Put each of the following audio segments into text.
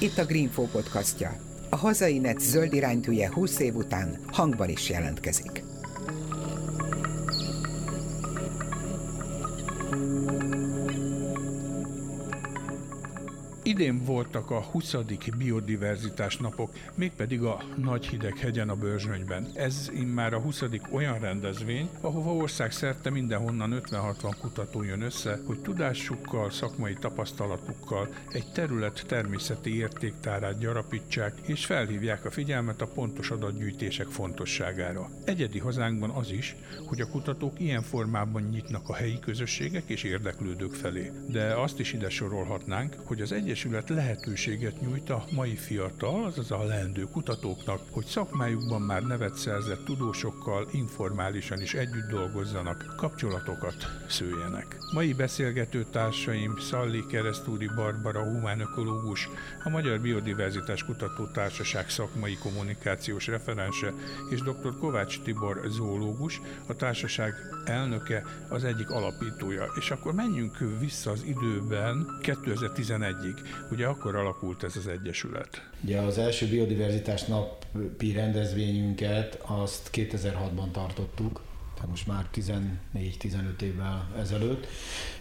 Itt a Greenfo podcastja. A hazai net zöld iránytűje 20 év után hangban is jelentkezik. Idén voltak a 20. biodiverzitás napok, mégpedig a Nagy Hideg hegyen a Börzsönyben. Ez immár a 20. olyan rendezvény, ahova országszerte mindenhonnan 50-60 kutató jön össze, hogy tudásukkal, szakmai tapasztalatukkal egy terület természeti értéktárát gyarapítsák, és felhívják a figyelmet a pontos adatgyűjtések fontosságára. Egyedi hazánkban az is, hogy a kutatók ilyen formában nyitnak a helyi közösségek és érdeklődők felé. De azt is ide sorolhatnánk, hogy az egyes Egyesület lehetőséget nyújt a mai fiatal, azaz a leendő kutatóknak, hogy szakmájukban már nevet szerzett tudósokkal informálisan is együtt dolgozzanak, kapcsolatokat szőjenek. Mai beszélgető társaim Szalli Keresztúri Barbara humánökológus, a Magyar Biodiverzitás Kutató Társaság szakmai kommunikációs referense és dr. Kovács Tibor zoológus, a társaság elnöke, az egyik alapítója. És akkor menjünk vissza az időben 2011-ig. Ugye akkor alakult ez az egyesület? Ugye az első biodiverzitás napi rendezvényünket azt 2006-ban tartottuk, tehát most már 14-15 évvel ezelőtt,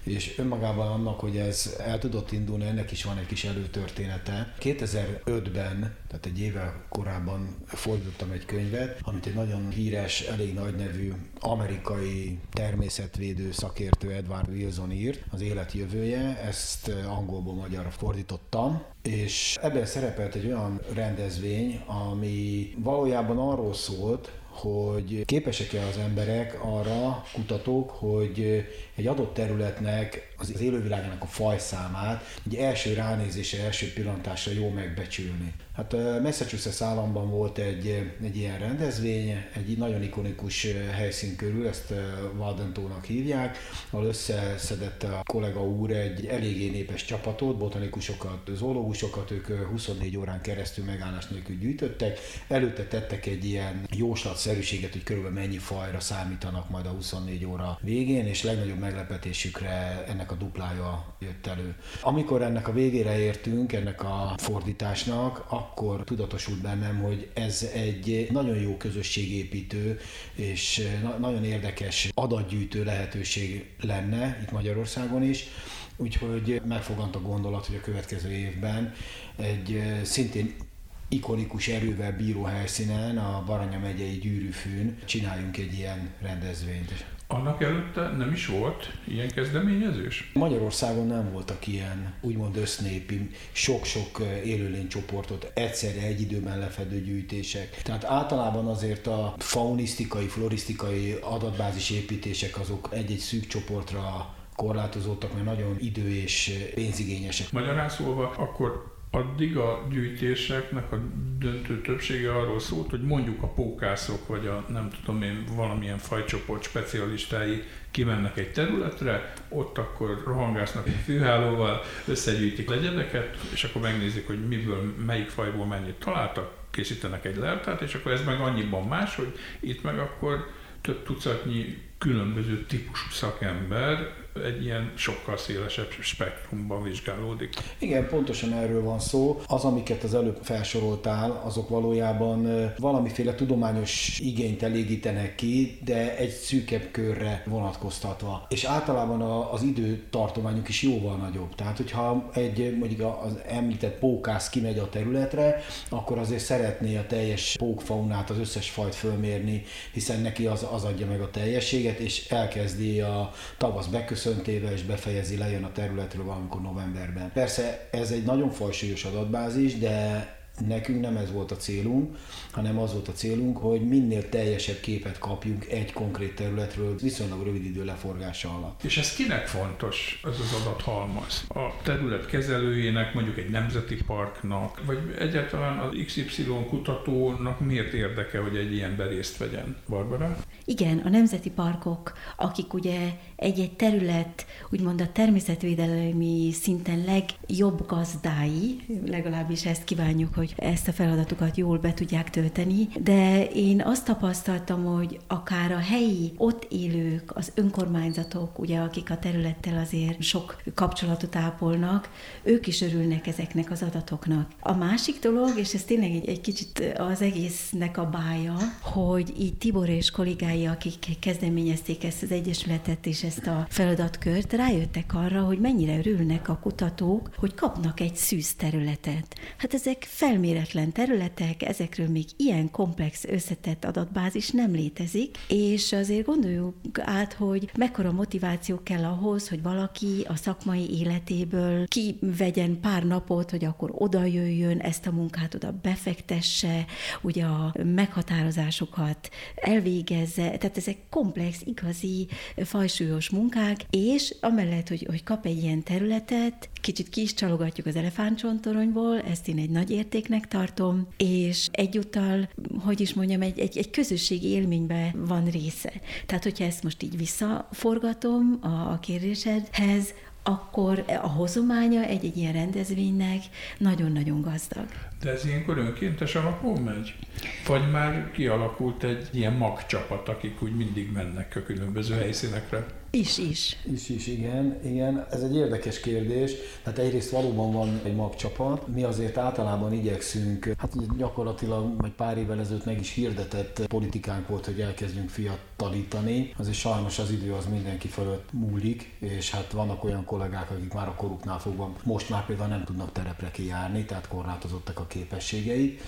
és önmagában annak, hogy ez el tudott indulni, ennek is van egy kis előtörténete. 2005-ben, tehát egy éve korábban fordítottam egy könyvet, amit egy nagyon híres, elég nagy nevű amerikai természetvédő szakértő Edward Wilson írt, az élet jövője, ezt angolból magyarra fordítottam, és ebben szerepelt egy olyan rendezvény, ami valójában arról szólt, hogy képesek-e az emberek arra, kutatók, hogy egy adott területnek az élővilágának a fajszámát egy első ránézésre, első pillantásra jó megbecsülni. Hát Massachusetts államban volt egy, egy ilyen rendezvény, egy nagyon ikonikus helyszín körül, ezt Valdentónak hívják, ahol összeszedett a kollega úr egy eléggé népes csapatot, botanikusokat, zoológusokat, ők 24 órán keresztül megállás nélkül gyűjtöttek, előtte tettek egy ilyen jóslatszerűséget, hogy körülbelül mennyi fajra számítanak majd a 24 óra végén, és legnagyobb meglepetésükre ennek a duplája jött elő. Amikor ennek a végére értünk, ennek a fordításnak, akkor tudatosult bennem, hogy ez egy nagyon jó közösségépítő és nagyon érdekes adatgyűjtő lehetőség lenne itt Magyarországon is. Úgyhogy megfogant a gondolat, hogy a következő évben egy szintén ikonikus erővel bíró helyszínen, a Baranya megyei gyűrűfűn csináljunk egy ilyen rendezvényt. Annak előtte nem is volt ilyen kezdeményezés? Magyarországon nem voltak ilyen úgymond össznépi, sok-sok élőlénycsoportot egyszerre egy időben lefedő gyűjtések. Tehát általában azért a faunisztikai, florisztikai adatbázis építések azok egy-egy szűk csoportra korlátozódtak, mert nagyon idő és pénzigényesek. Magyarán szólva, akkor addig a gyűjtéseknek a döntő többsége arról szólt, hogy mondjuk a pókászok, vagy a nem tudom én, valamilyen fajcsoport specialistái kimennek egy területre, ott akkor rohangásznak egy fűhálóval, összegyűjtik legyedeket, és akkor megnézik, hogy miből, melyik fajból mennyit találtak, készítenek egy leltát, és akkor ez meg annyiban más, hogy itt meg akkor több tucatnyi különböző típusú szakember egy ilyen sokkal szélesebb spektrumban vizsgálódik. Igen, pontosan erről van szó. Az, amiket az előbb felsoroltál, azok valójában valamiféle tudományos igényt elégítenek ki, de egy szűkebb körre vonatkoztatva. És általában az időtartományuk is jóval nagyobb. Tehát, hogyha egy mondjuk az említett pókász kimegy a területre, akkor azért szeretné a teljes pókfaunát, az összes fajt fölmérni, hiszen neki az, az adja meg a teljességet, és elkezdi a tavasz beköszönni, köszöntéve és befejezi, lejön a területről valamikor novemberben. Persze ez egy nagyon fajsúlyos adatbázis, de Nekünk nem ez volt a célunk, hanem az volt a célunk, hogy minél teljesebb képet kapjunk egy konkrét területről viszonylag rövid idő leforgása alatt. És ez kinek fontos, ez az adathalmaz? A terület kezelőjének, mondjuk egy nemzeti parknak, vagy egyáltalán az XY kutatónak miért érdeke, hogy egy ilyenben részt vegyen? Barbara? Igen, a nemzeti parkok, akik ugye egy-egy terület, úgymond a természetvédelmi szinten legjobb gazdái, legalábbis ezt kívánjuk, hogy ezt a feladatukat jól be tudják tölteni, de én azt tapasztaltam, hogy akár a helyi, ott élők, az önkormányzatok, ugye, akik a területtel azért sok kapcsolatot ápolnak, ők is örülnek ezeknek az adatoknak. A másik dolog, és ez tényleg egy, egy kicsit az egésznek a bája, hogy így Tibor és kollégái, akik kezdeményezték ezt az egyesületet és ezt a feladatkört, rájöttek arra, hogy mennyire örülnek a kutatók, hogy kapnak egy szűz területet. Hát ezek felméretlen területek, ezekről még ilyen komplex összetett adatbázis nem létezik, és azért gondoljuk át, hogy mekkora motiváció kell ahhoz, hogy valaki a szakmai életéből kivegyen pár napot, hogy akkor oda jöjjön, ezt a munkát oda befektesse, ugye a meghatározásokat elvégezze, tehát ezek komplex, igazi, fajsúlyos munkák, és amellett, hogy, hogy kap egy ilyen területet, kicsit ki is csalogatjuk az elefántcsontoronyból, ezt én egy nagy értéknek tartom, és egyúttal, hogy is mondjam, egy, egy, egy közösségi élménybe van része. Tehát, hogyha ezt most így visszaforgatom a, a kérdésedhez, akkor a hozománya egy-egy ilyen rendezvénynek nagyon-nagyon gazdag. De ez ilyenkor önkéntes alapon megy? Vagy már kialakult egy ilyen magcsapat, akik úgy mindig mennek a különböző helyszínekre? Is, is. Is, is, igen. igen. Ez egy érdekes kérdés. Tehát egyrészt valóban van egy magcsapat. Mi azért általában igyekszünk, hát gyakorlatilag egy pár évvel ezelőtt meg is hirdetett politikánk volt, hogy elkezdjünk fiatalítani. Azért sajnos az idő az mindenki fölött múlik, és hát vannak olyan kollégák, akik már a koruknál fogva most már például nem tudnak terepre kijárni, tehát korlátozottak a képességeik.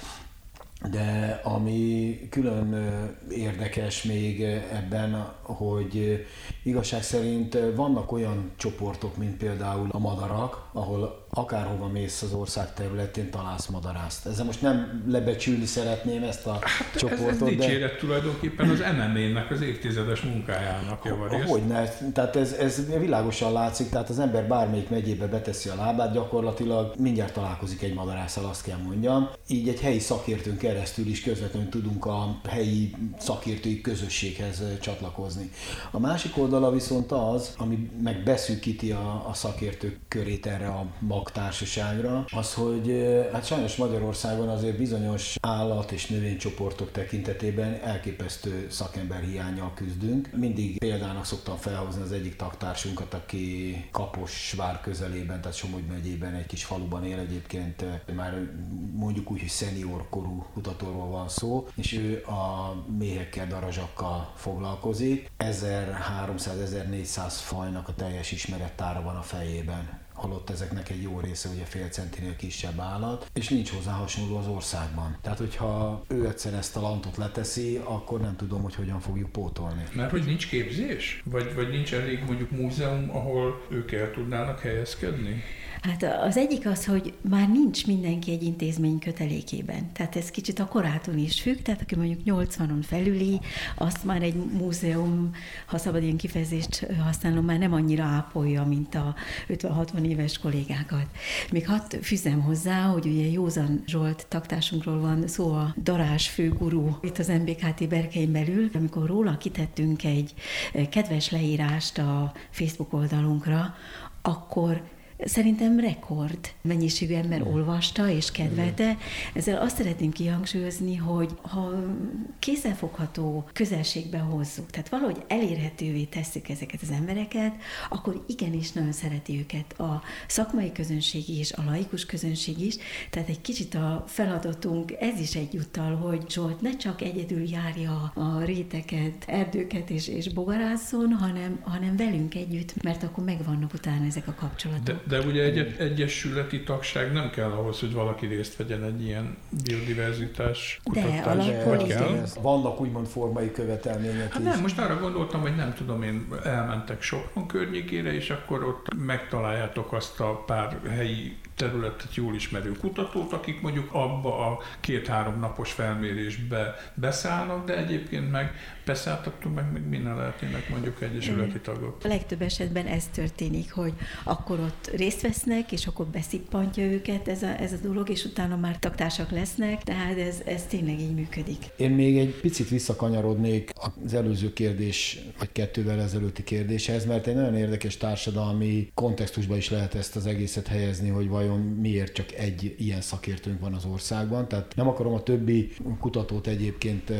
De ami külön érdekes még ebben, hogy igazság szerint vannak olyan csoportok, mint például a madarak, ahol akárhova mész az ország területén, találsz madarászt. Ezzel most nem lebecsülni szeretném ezt a hát csoportot. Ez, ez dicséret de... tulajdonképpen az MMA-nek az évtizedes munkájának javarészt. Hogyne, tehát ez, ez világosan látszik, tehát az ember bármelyik megyébe beteszi a lábát, gyakorlatilag mindjárt találkozik egy madarásszal, azt kell mondjam. Így egy helyi szakértőn keresztül is közvetlenül tudunk a helyi szakértői közösséghez csatlakozni. A másik oldala viszont az, ami meg beszűkíti a, a szakértők körét erre a mag társaságra, az, hogy hát sajnos Magyarországon azért bizonyos állat és növénycsoportok tekintetében elképesztő szakember hiányjal küzdünk. Mindig példának szoktam felhozni az egyik taktársunkat, aki Kaposvár közelében, tehát Somogy megyében egy kis faluban él egyébként, már mondjuk úgy, hogy szenior korú kutatóról van szó, és ő a méhekkel, darazsakkal foglalkozik. 1300-1400 fajnak a teljes ismerettára van a fejében holott ezeknek egy jó része ugye fél centinél kisebb állat, és nincs hozzá hasonló az országban. Tehát, hogyha ő egyszer ezt a lantot leteszi, akkor nem tudom, hogy hogyan fogjuk pótolni. Mert hogy nincs képzés? Vagy, vagy nincs elég mondjuk múzeum, ahol ők el tudnának helyezkedni? Hát az egyik az, hogy már nincs mindenki egy intézmény kötelékében. Tehát ez kicsit a korától is függ, tehát aki mondjuk 80-on felüli, azt már egy múzeum, ha szabad ilyen kifejezést használom, már nem annyira ápolja, mint a 50-60 éves kollégákat. Még hadd fűzem hozzá, hogy ugye Józan Zsolt taktásunkról van szó a darás főgurú itt az MBKT berkein belül, amikor róla kitettünk egy kedves leírást a Facebook oldalunkra, akkor Szerintem rekord mennyiségű ember olvasta és kedvelte. Ezzel azt szeretném kihangsúlyozni, hogy ha kézzelfogható közelségbe hozzuk, tehát valahogy elérhetővé tesszük ezeket az embereket, akkor igenis nagyon szereti őket a szakmai közönség is, a laikus közönség is. Tehát egy kicsit a feladatunk ez is egyúttal, hogy Zsolt ne csak egyedül járja a réteket, erdőket és, és bogarászon, hanem, hanem velünk együtt, mert akkor megvannak utána ezek a kapcsolatok. De, de ugye egy egyesületi tagság nem kell ahhoz, hogy valaki részt vegyen egy ilyen biodiverzitás kutatásban. De, vagy kell? Vannak úgymond formai követelmények hát is. Nem, most arra gondoltam, hogy nem tudom én, elmentek Sopron környékére, és akkor ott megtaláljátok azt a pár helyi területet jól ismerő kutatót, akik mondjuk abba a két-három napos felmérésbe beszállnak, de egyébként meg beszálltattunk meg, meg minden lehetnének mondjuk egyesületi tagok. A legtöbb esetben ez történik, hogy akkor ott részt vesznek, és akkor beszippantja őket ez a, ez a dolog, és utána már taktársak lesznek, tehát ez, ez tényleg így működik. Én még egy picit visszakanyarodnék az előző kérdés, vagy kettővel ezelőtti kérdéshez, mert egy nagyon érdekes társadalmi kontextusba is lehet ezt az egészet helyezni, hogy vajon miért csak egy ilyen szakértőnk van az országban. Tehát nem akarom a többi kutatót egyébként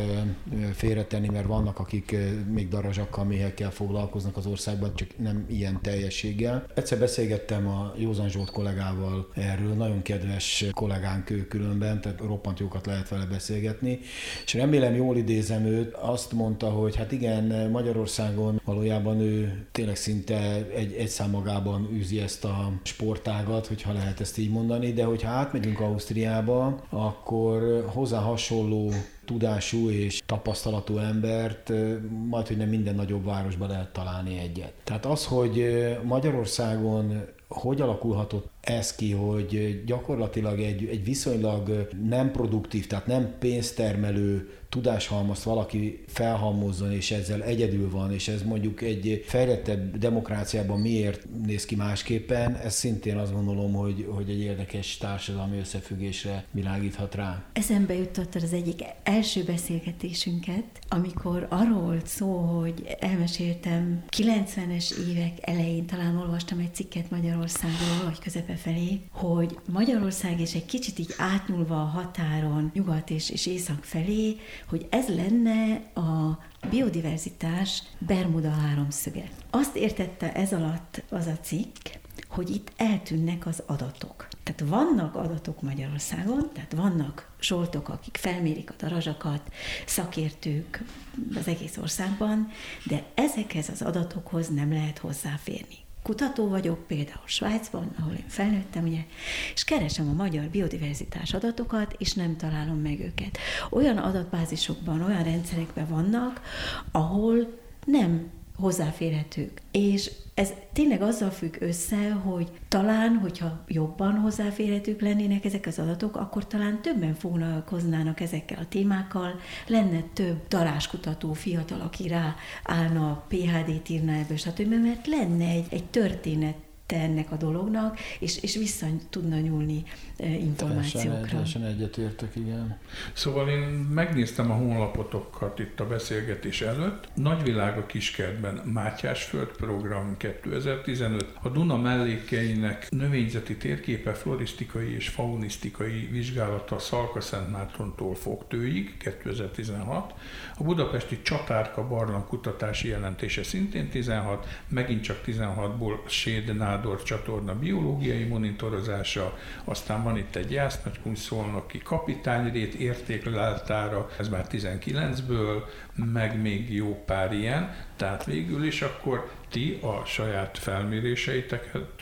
félretenni, mert vannak, akik még darazsakkal, méhekkel foglalkoznak az országban, csak nem ilyen teljességgel. Egyszer beszélgettem a Józan Zsolt kollégával erről, nagyon kedves kollégánk ő különben, tehát roppant jókat lehet vele beszélgetni, és remélem jól idézem őt, azt mondta, hogy hát igen, Magyarországon valójában ő tényleg szinte egy, egy szám magában űzi ezt a sportágat, hogyha lehet ezt így mondani, de hogyha átmegyünk Ausztriába, akkor hozzá hasonló tudású és tapasztalatú embert majd, hogy nem minden nagyobb városban lehet találni egyet. Tehát az, hogy Magyarországon hogy alakulhatott ez ki, hogy gyakorlatilag egy, egy viszonylag nem produktív, tehát nem pénztermelő tudáshalmazt valaki felhalmozzon, és ezzel egyedül van, és ez mondjuk egy fejlettebb demokráciában miért néz ki másképpen, ez szintén azt gondolom, hogy, hogy egy érdekes társadalmi összefüggésre világíthat rá. Eszembe jutott az egyik első beszélgetésünket, amikor arról szó, hogy elmeséltem 90-es évek elején, talán olvastam egy cikket Magyarországról, vagy közepe felé, hogy Magyarország és egy kicsit így átnyúlva a határon nyugat és, és észak felé, hogy ez lenne a biodiverzitás Bermuda háromszöge. Azt értette ez alatt az a cikk, hogy itt eltűnnek az adatok. Tehát vannak adatok Magyarországon, tehát vannak zsoltok, akik felmérik a darazsakat, szakértők az egész országban, de ezekhez az adatokhoz nem lehet hozzáférni kutató vagyok, például Svájcban, ahol én felnőttem, ugye, és keresem a magyar biodiverzitás adatokat, és nem találom meg őket. Olyan adatbázisokban, olyan rendszerekben vannak, ahol nem hozzáférhetők. És ez tényleg azzal függ össze, hogy talán, hogyha jobban hozzáférhetők lennének ezek az adatok, akkor talán többen foglalkoznának ezekkel a témákkal, lenne több daráskutató fiatal, aki rá állna, PHD-t írna ebből, stb., mert lenne egy, egy történet ennek a dolognak, és, és vissza tudna nyúlni információkra. Teljesen egyetértek, igen. Szóval én megnéztem a honlapotokat itt a beszélgetés előtt. Nagyvilág a Kiskertben Mátyás Föld program 2015. A Duna mellékeinek növényzeti térképe florisztikai és faunisztikai vizsgálata Szalka-Szentmártontól Fogtőig 2016. A budapesti Csatárka barlang kutatási jelentése szintén 16, megint csak 16-ból Séd Nádor csatorna biológiai monitorozása, aztán van itt egy Jász Szolnoki kapitányrét értékleltára, ez már 19-ből, meg még jó pár ilyen, tehát végül is akkor ti a saját felméréseiteket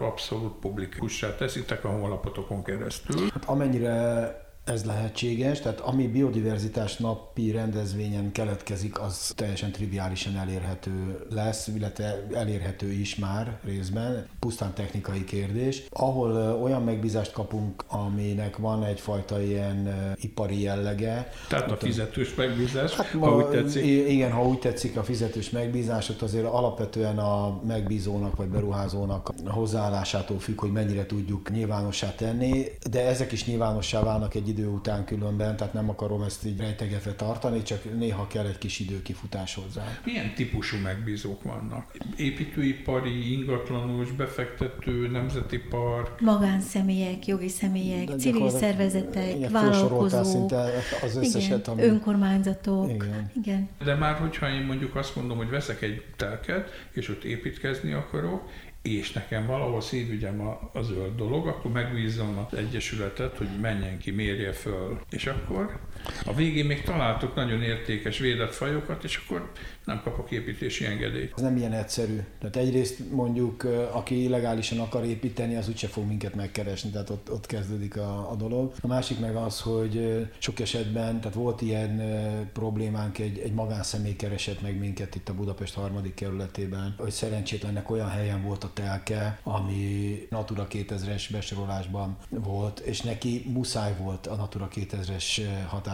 abszolút publikussá teszitek a honlapotokon keresztül. Hát amennyire ez lehetséges, tehát ami biodiverzitás napi rendezvényen keletkezik, az teljesen triviálisan elérhető lesz, illetve elérhető is már részben, pusztán technikai kérdés. Ahol olyan megbízást kapunk, aminek van egyfajta ilyen ipari jellege. Tehát a fizetős megbízás, hát, ha úgy tetszik. Igen, ha úgy tetszik a fizetős megbízásot, azért alapvetően a megbízónak vagy beruházónak hozzáállásától függ, hogy mennyire tudjuk nyilvánossá tenni, de ezek is nyilvánossá válnak egy idő után különben, tehát nem akarom ezt így rejtegetve tartani, csak néha kell egy kis időkifutás hozzá. Milyen típusú megbízók vannak? Építőipari, ingatlanos, befektető, nemzeti park? Magánszemélyek, jogi személyek, De civil szervezetek, igen, vállalkozók, szinte az összeset, igen, ami... önkormányzatok. Igen. igen. De már hogyha én mondjuk azt mondom, hogy veszek egy telket, és ott építkezni akarok, és nekem valahol szívügyem a, a zöld dolog, akkor megbízom az Egyesületet, hogy menjen ki, mérje föl. És akkor a végén még találtuk nagyon értékes védett fajokat, és akkor nem kapok építési engedélyt. Ez nem ilyen egyszerű. Tehát egyrészt mondjuk, aki illegálisan akar építeni, az úgyse fog minket megkeresni, tehát ott, ott kezdődik a, a dolog. A másik meg az, hogy sok esetben, tehát volt ilyen problémánk, egy, egy magánszemély keresett meg minket itt a Budapest harmadik kerületében, hogy szerencsétlennek olyan helyen volt a telke, ami Natura 2000-es besorolásban volt, és neki muszáj volt a Natura 2000-es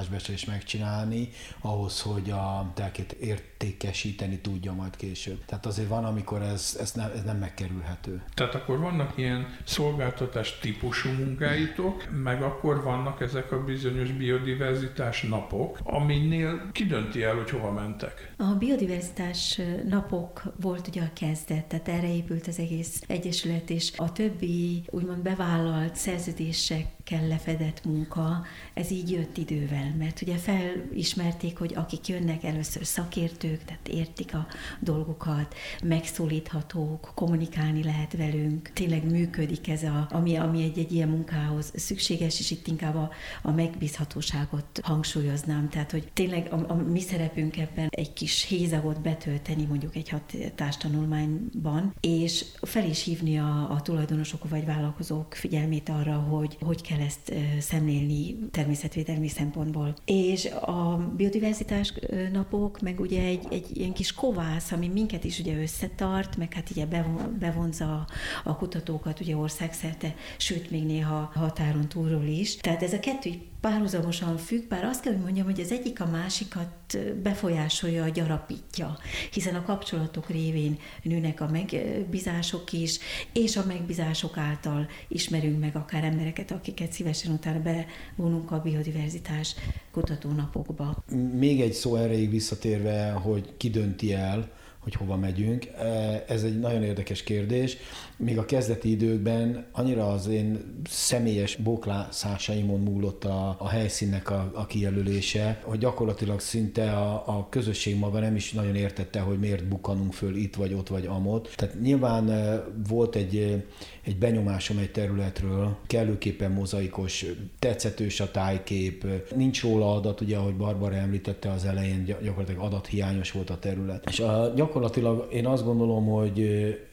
hatásbecslést megcsinálni, ahhoz, hogy a telkét értékesíteni tudja majd később. Tehát azért van, amikor ez, ez, nem, ez nem megkerülhető. Tehát akkor vannak ilyen szolgáltatás típusú munkáitok, meg akkor vannak ezek a bizonyos biodiverzitás napok, aminél kidönti el, hogy hova mentek. A biodiverzitás napok volt ugye a kezdet, tehát erre épült az egész egyesület, és a többi úgymond bevállalt szerződésekkel lefedett munka, ez így jött idővel, mert ugye felismerték, hogy akik jönnek először szakértők, tehát értik a dolgokat, megszólíthatók, kommunikálni lehet velünk, tényleg működik ez, a, ami, ami egy, egy ilyen munkához szükséges, és itt inkább a, a megbízhatóságot hangsúlyoznám, tehát hogy tényleg a, a mi szerepünk ebben egy kis hézagot betölteni mondjuk egy hatástanulmányban, és fel is hívni a, a tulajdonosok vagy vállalkozók figyelmét arra, hogy hogy kell ezt szemlélni természetvédelmi szempontból. És a biodiverzitás napok, meg ugye egy, egy ilyen kis kovász, ami minket is ugye összetart, meg hát ugye bevonza a kutatókat ugye országszerte, sőt még néha határon túlról is. Tehát ez a kettő párhuzamosan függ, bár azt kell, hogy mondjam, hogy az egyik a másikat befolyásolja, gyarapítja, hiszen a kapcsolatok révén nőnek a megbízások is, és a megbízások által ismerünk meg akár embereket, akiket szívesen utána bevonunk a biodiverzitás kutatónapokba. Még egy szó erejéig visszatérve, hogy ki dönti el, hogy hova megyünk. Ez egy nagyon érdekes kérdés. Még a kezdeti időkben annyira az én személyes bóklászásaimon múlott a, a helyszínnek a, a kijelölése, hogy gyakorlatilag szinte a, a közösség maga nem is nagyon értette, hogy miért bukanunk föl itt vagy ott vagy amott. Tehát nyilván volt egy, egy benyomásom egy területről, kellőképpen mozaikos, tetszetős a tájkép, nincs róla adat, ugye ahogy Barbara említette az elején, gyakorlatilag adathiányos volt a terület. És a, gyakorlatilag én azt gondolom, hogy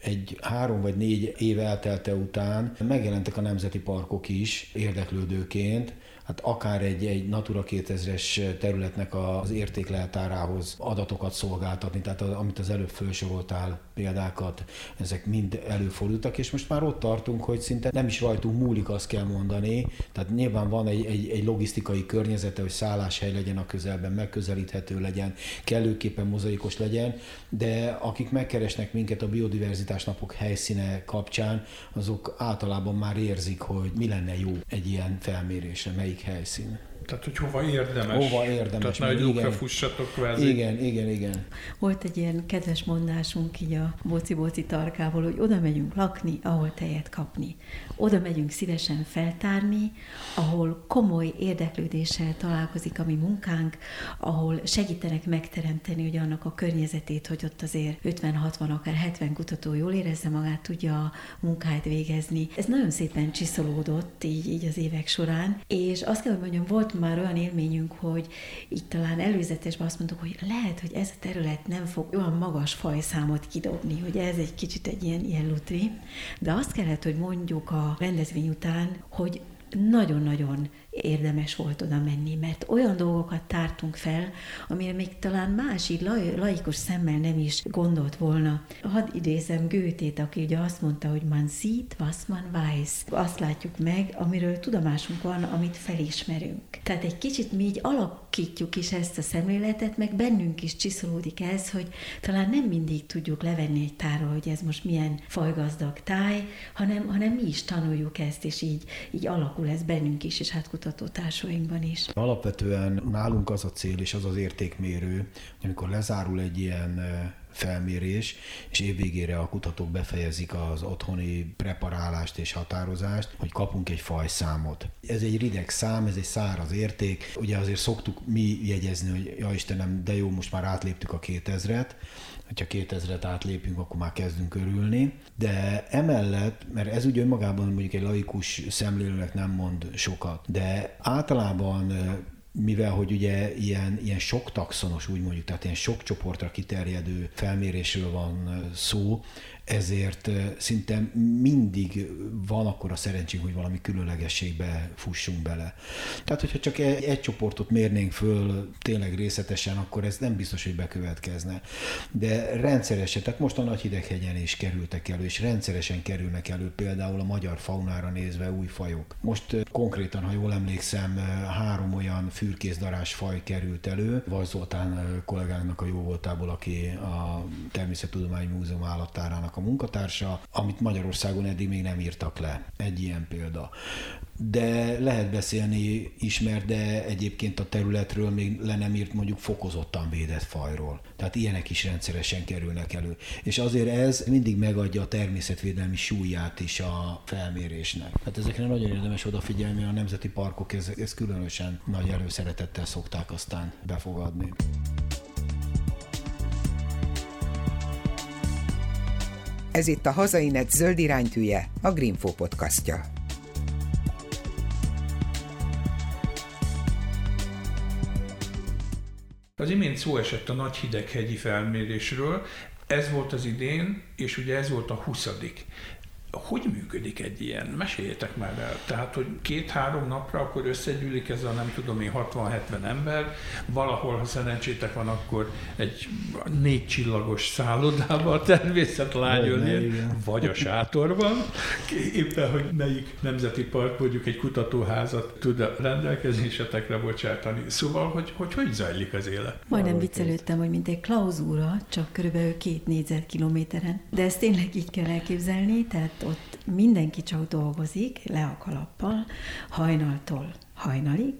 egy három vagy négy év eltelte után megjelentek a nemzeti parkok is érdeklődőként, hát akár egy, egy Natura 2000-es területnek az értékleltárához adatokat szolgáltatni, tehát az, amit az előbb felsoroltál példákat, ezek mind előfordultak, és most már ott tartunk, hogy szinte nem is rajtunk múlik, azt kell mondani, tehát nyilván van egy, egy, egy logisztikai környezete, hogy szálláshely legyen a közelben, megközelíthető legyen, kellőképpen mozaikos legyen, de akik megkeresnek minket a biodiverzitás napok helyszíne kapcsán, azok általában már érzik, hogy mi lenne jó egy ilyen felmérésre, melyik melyik helyszín. Tehát, hogy hova érdemes. Hova érdemes. Tehát nagy lyukra fussatok kvázi. Igen, igen, igen. Volt egy ilyen kedves mondásunk így a boci-boci tarkából, hogy oda megyünk lakni, ahol tejet kapni. Oda megyünk szívesen feltárni, ahol komoly érdeklődéssel találkozik a mi munkánk, ahol segítenek megteremteni ugye annak a környezetét, hogy ott azért 50-60, akár 70 kutató jól érezze magát, tudja a munkáját végezni. Ez nagyon szépen csiszolódott így, így az évek során, és azt kell, hogy mondjam, volt már olyan élményünk, hogy itt talán előzetesben azt mondtuk, hogy lehet, hogy ez a terület nem fog olyan magas fajszámot kidobni, hogy ez egy kicsit egy ilyen, ilyen lutri, de azt kellett, hogy mondjuk a rendezvény után, hogy nagyon-nagyon érdemes volt oda menni, mert olyan dolgokat tártunk fel, amire még talán más így laikus szemmel nem is gondolt volna. Hadd idézem Gőtét, aki ugye azt mondta, hogy man sieht, was man weiß. Azt látjuk meg, amiről tudomásunk van, amit felismerünk. Tehát egy kicsit mi így alakítjuk is ezt a szemléletet, meg bennünk is csiszolódik ez, hogy talán nem mindig tudjuk levenni egy táról, hogy ez most milyen fajgazdag táj, hanem, hanem mi is tanuljuk ezt, és így, így alakul ez bennünk is, és hát kutatótársainkban is. Alapvetően nálunk az a cél és az az értékmérő, hogy amikor lezárul egy ilyen felmérés, és évvégére a kutatók befejezik az otthoni preparálást és határozást, hogy kapunk egy fajszámot. Ez egy rideg szám, ez egy száraz érték. Ugye azért szoktuk mi jegyezni, hogy ja Istenem, de jó, most már átléptük a 2000-et, hogyha 2000-et átlépünk, akkor már kezdünk örülni. De emellett, mert ez ugye önmagában mondjuk egy laikus szemlélőnek nem mond sokat, de általában mivel hogy ugye ilyen, ilyen sok taxonos, úgy mondjuk, tehát ilyen sok csoportra kiterjedő felmérésről van szó, ezért szinte mindig van akkor a szerencsénk, hogy valami különlegességbe fussunk bele. Tehát, hogyha csak egy, egy csoportot mérnénk föl tényleg részletesen, akkor ez nem biztos, hogy bekövetkezne. De rendszeresen, tehát most a Nagyhideghegyen is kerültek elő, és rendszeresen kerülnek elő például a magyar faunára nézve új fajok. Most konkrétan, ha jól emlékszem, három olyan fürkészdarás faj került elő. Vaj Zoltán kollégánknak a jó voltából, aki a Természettudományi Múzeum állattárának a munkatársa, amit Magyarországon eddig még nem írtak le. Egy ilyen példa de lehet beszélni ismert, de egyébként a területről még le nem írt mondjuk fokozottan védett fajról. Tehát ilyenek is rendszeresen kerülnek elő. És azért ez mindig megadja a természetvédelmi súlyát is a felmérésnek. Hát ezekre nagyon érdemes odafigyelni, a nemzeti parkok ez, ez különösen nagy előszeretettel szokták aztán befogadni. Ez itt a Hazainet zöld iránytűje, a Greenfo podcastja. Az imént szó esett a nagy hideghegyi felmérésről, ez volt az idén, és ugye ez volt a 20 hogy működik egy ilyen? Meséljetek már el. Tehát, hogy két-három napra akkor összegyűlik ez a nem tudom én 60-70 ember, valahol, ha szerencsétek van, akkor egy négy csillagos szállodával természetlányolni, vagy a sátorban. Éppen, hogy melyik nemzeti park mondjuk egy kutatóházat tud a rendelkezésetekre bocsátani. Szóval, hogy hogy, hogy zajlik az élet? Majdnem viccelődtem, hogy mint egy klauzúra, csak körülbelül két négyzetkilométeren. De ezt tényleg így kell elképzelni, tehát ott mindenki csak dolgozik, le a kalappal, hajnaltól hajnalig,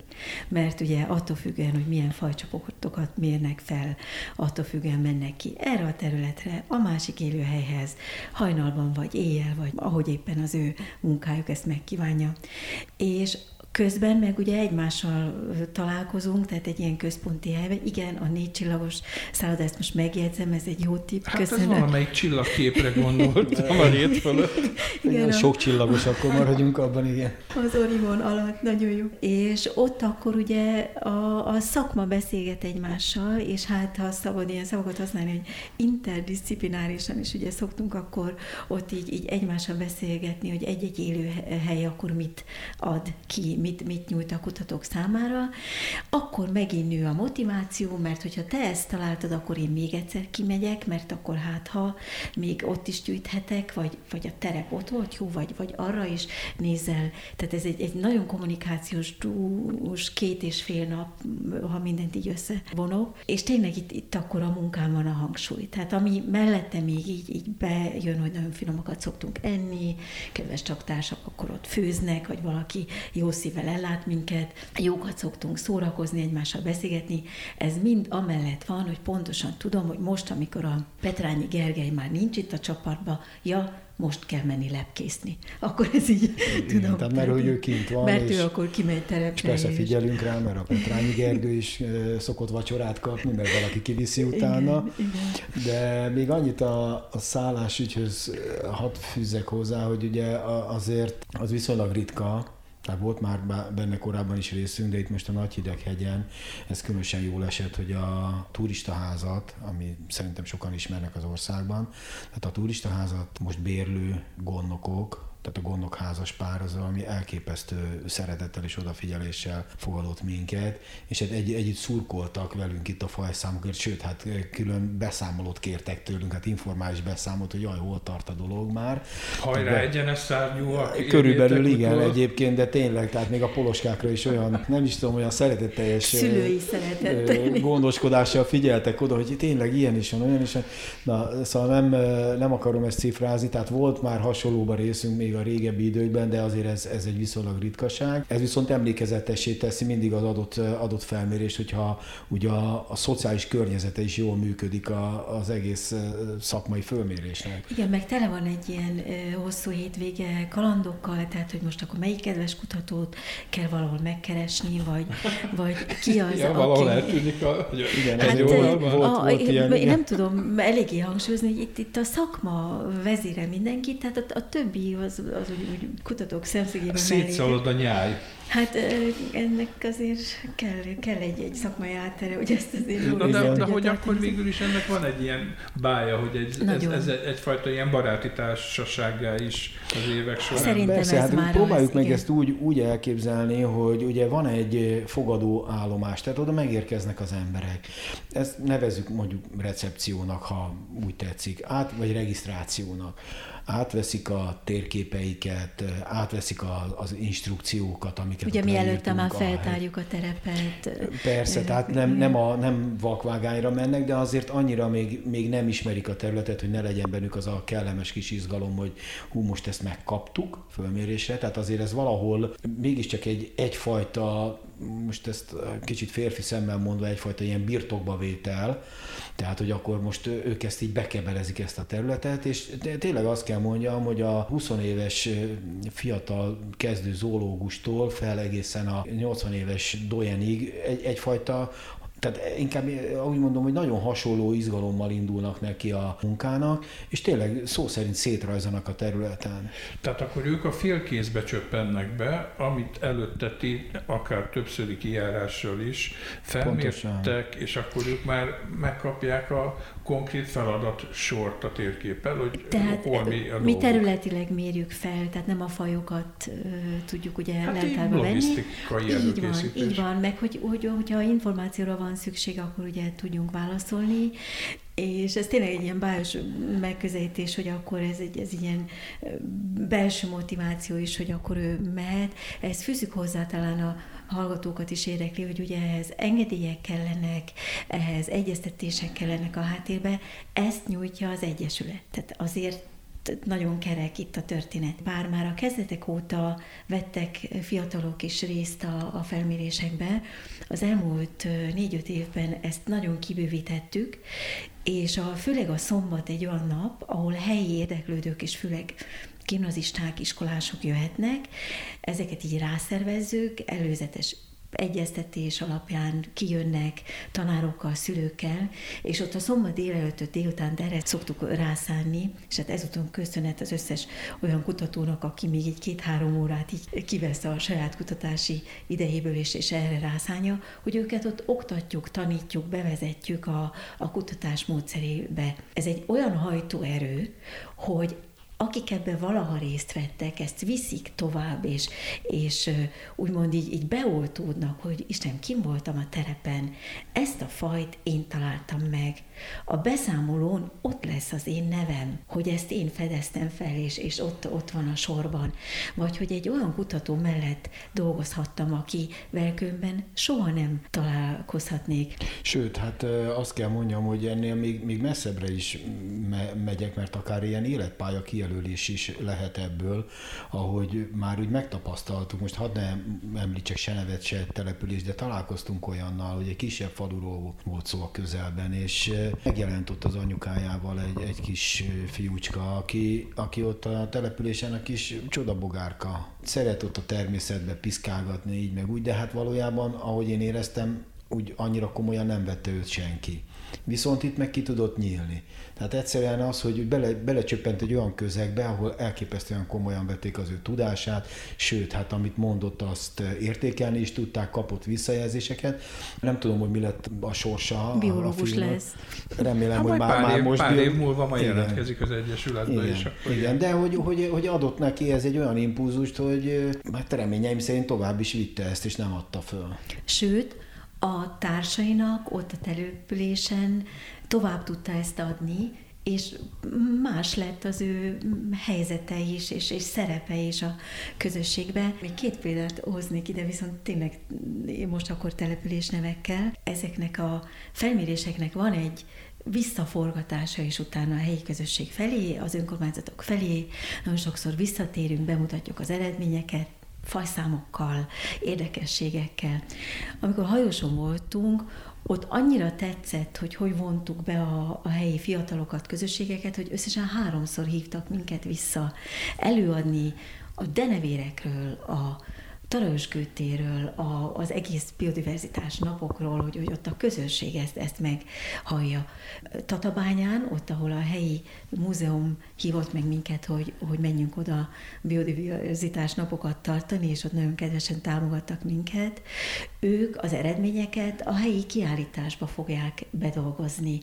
mert ugye attól függően, hogy milyen fajcsoportokat mérnek fel, attól függően mennek ki erre a területre, a másik élőhelyhez, hajnalban vagy éjjel, vagy ahogy éppen az ő munkájuk ezt megkívánja. És Közben meg ugye egymással találkozunk, tehát egy ilyen központi helyben. Igen, a négy csillagos szálloda, ezt most megjegyzem, ez egy jó tipp. Hát Köszönöm. ez valamelyik csillagképre gondoltam a rét fölött. Igen, a... sok csillagos, akkor maradjunk abban, igen. Az Orion alatt, nagyon jó. És ott akkor ugye a, a szakma beszélget egymással, és hát ha szabad ilyen szavakat használni, hogy interdisziplinárisan is ugye szoktunk akkor ott így, így egymással beszélgetni, hogy egy-egy élőhely akkor mit ad ki, mit, mit nyújt a kutatók számára, akkor megint nő a motiváció, mert hogyha te ezt találtad, akkor én még egyszer kimegyek, mert akkor hát ha még ott is gyűjthetek, vagy, vagy a terep ott volt jó, vagy, vagy arra is nézel. Tehát ez egy, egy nagyon kommunikációs dús, két és fél nap, ha mindent így összevonok, és tényleg itt, itt akkor a munkám van a hangsúly. Tehát ami mellette még így, így bejön, hogy nagyon finomakat szoktunk enni, kedves csaktársak akkor ott főznek, vagy valaki jó szív szívvel ellát minket, jókat szoktunk szórakozni, egymással beszélgetni. Ez mind amellett van, hogy pontosan tudom, hogy most, amikor a Petrányi Gergely már nincs itt a csapatban, ja, most kell menni lepkészni. Akkor ez így Igen, tudom. Tehát mert hogy ő kint van. Mert és, ő akkor kimegy terepre. És persze figyelünk rá, mert a Petrányi Gergő is szokott vacsorát kapni, mert valaki kiviszi utána. Igen, igen. De még annyit a, a szállásügyhöz hadd fűzzek hozzá, hogy ugye azért az viszonylag ritka, tehát volt már benne korábban is részünk, de itt most a Nagyhideghegyen ez különösen jól esett, hogy a turistaházat, ami szerintem sokan ismernek az országban, tehát a turistaházat most bérlő gondnokok, tehát a gondok házas pár az valami elképesztő szeretettel és odafigyeléssel fogadott minket, és hát egy, együtt szurkoltak velünk itt a fajszámokért, sőt, hát külön beszámolót kértek tőlünk, hát informális beszámolót, hogy jaj, hol tart a dolog már. Hajrá, tehát, egyenes szárnyú, Körülbelül igen, utól. egyébként, de tényleg, tehát még a poloskákra is olyan, nem is tudom, olyan szeretetteljes Szülői szeretet. gondoskodással figyeltek oda, hogy tényleg ilyen is van, olyan is van. Na, szóval nem, nem akarom ezt cifrázni, tehát volt már hasonlóban részünk még még a régebbi időkben, de azért ez, ez egy viszonylag ritkaság. Ez viszont emlékezetessé teszi mindig az adott, adott felmérést, hogyha ugye a, a szociális környezete is jól működik a, az egész szakmai fölmérésnek. Igen, meg tele van egy ilyen hosszú hétvége kalandokkal, tehát hogy most akkor melyik kedves kutatót kell valahol megkeresni, vagy, vagy ki az, ja, valahol aki... eltűnik a... Igen, hát, ez jó, volt, a, volt ilyen, én nem tudom eléggé hangsúlyozni, hogy itt, itt a szakma vezére mindenki, tehát a, a többi az az úgy, úgy kutatók szemszögében Szétszalad a nyáj. Hát ennek azért kell, kell egy, egy szakmai áttere, hogy ezt azért jól de, de, de hogy akkor végül is ennek van egy ilyen bája, hogy egy, ez, ez, ez egyfajta ilyen baráti társasággá is az évek során. Szerintem Persze, ez hát már próbáljuk az, meg igen. ezt úgy, úgy elképzelni, hogy ugye van egy fogadó állomás, tehát oda megérkeznek az emberek. Ezt nevezzük mondjuk recepciónak, ha úgy tetszik, át, vagy regisztrációnak átveszik a térképeiket, átveszik a, az instrukciókat, amiket Ugye mielőtt már feltárjuk a terepet. Persze, tehát nem, nem, a, nem vakvágányra mennek, de azért annyira még, még nem ismerik a területet, hogy ne legyen bennük az a kellemes kis izgalom, hogy hú, most ezt megkaptuk fölmérésre, tehát azért ez valahol mégiscsak egy, egyfajta most ezt kicsit férfi szemmel mondva egyfajta ilyen birtokba vétel, tehát hogy akkor most ők ezt így bekebelezik ezt a területet, és tényleg azt kell mondjam, hogy a 20 éves fiatal kezdő zoológustól fel egészen a 80 éves dojenig egy, egyfajta tehát inkább úgy mondom, hogy nagyon hasonló izgalommal indulnak neki a munkának, és tényleg szó szerint szétrajzanak a területen. Tehát akkor ők a félkézbe csöppennek be, amit előtte ti, akár többszöri kijárással is felmértek, Pontosan. és akkor ők már megkapják a konkrét feladat sort a térképpel, hogy tehát hol mi a Mi területileg mérjük fel, tehát nem a fajokat uh, tudjuk ugye hát leltárba venni. Így van, így van, meg hogy, hogy, hogyha információra van szükség, akkor ugye tudjunk válaszolni, és ez tényleg egy ilyen bájos megközelítés, hogy akkor ez egy ez ilyen belső motiváció is, hogy akkor ő mehet. Ezt fűzzük hozzá talán a, hallgatókat is érdekli, hogy ugye ehhez engedélyek kellenek, ehhez egyeztetések kellenek a háttérbe, ezt nyújtja az Egyesület. Tehát azért nagyon kerek itt a történet. Bár már a kezdetek óta vettek fiatalok is részt a, a felmérésekbe, az elmúlt négy-öt évben ezt nagyon kibővítettük, és a, főleg a szombat egy olyan nap, ahol helyi érdeklődők és főleg gimnazisták, iskolások jöhetnek, ezeket így rászervezzük, előzetes egyeztetés alapján kijönnek tanárokkal, szülőkkel, és ott a szombat délelőtt, délután erre szoktuk rászánni, és hát ezúton köszönet az összes olyan kutatónak, aki még egy két-három órát így kivesz a saját kutatási idejéből, és, és erre rászánja, hogy őket ott oktatjuk, tanítjuk, bevezetjük a, a kutatás módszerébe. Ez egy olyan hajtóerő, hogy akik ebbe valaha részt vettek, ezt viszik tovább, és, és úgymond így, így beoltódnak, hogy Isten, kim voltam a terepen, ezt a fajt én találtam meg. A beszámolón ott lesz az én nevem, hogy ezt én fedeztem fel, és, és ott, ott van a sorban. Vagy hogy egy olyan kutató mellett dolgozhattam, aki velkőmben soha nem találkozhatnék. Sőt, hát azt kell mondjam, hogy ennél még, még messzebbre is me- megyek, mert akár ilyen életpálya kijelölés is lehet ebből, ahogy már úgy megtapasztaltuk, most hadd ne említsek se nevet, se település, de találkoztunk olyannal, hogy egy kisebb faluról volt szó a közelben, és megjelent ott az anyukájával egy, egy kis fiúcska, aki, aki ott a településen a kis csodabogárka. Szeret ott a természetbe piszkálgatni, így meg úgy, de hát valójában, ahogy én éreztem, úgy annyira komolyan nem vette őt senki. Viszont itt meg ki tudott nyílni. Tehát egyszerűen az, hogy bele, belecsöppent egy olyan közegbe, ahol elképesztően komolyan vették az ő tudását, sőt, hát amit mondott, azt értékelni is tudták, kapott visszajelzéseket. Nem tudom, hogy mi lett a sorsa Biológus a, lesz. Remélem, hát hogy már, már, év, most... Pár év múlva majd igen. jelentkezik az Egyesületbe. Igen, és akkor igen. de hogy, hogy, hogy adott neki ez egy olyan impulzust, hogy hát reményeim szerint tovább is vitte ezt, és nem adta föl. Sőt, a társainak ott a településen tovább tudta ezt adni, és más lett az ő helyzete is, és, és szerepe is a közösségbe. Még két példát hoznék ide, viszont tényleg most akkor település nevekkel. Ezeknek a felméréseknek van egy visszaforgatása is utána a helyi közösség felé, az önkormányzatok felé. Nagyon sokszor visszatérünk, bemutatjuk az eredményeket, fajszámokkal, érdekességekkel. Amikor hajóson voltunk, ott annyira tetszett, hogy hogy vontuk be a, a helyi fiatalokat, közösségeket, hogy összesen háromszor hívtak minket vissza előadni a denevérekről, a Talajos Gőtéről, a, az egész biodiverzitás napokról, hogy, hogy ott a közönség ezt, ezt meghallja. Tatabányán, ott, ahol a helyi múzeum hívott meg minket, hogy, hogy menjünk oda biodiverzitás napokat tartani, és ott nagyon kedvesen támogattak minket, ők az eredményeket a helyi kiállításba fogják bedolgozni.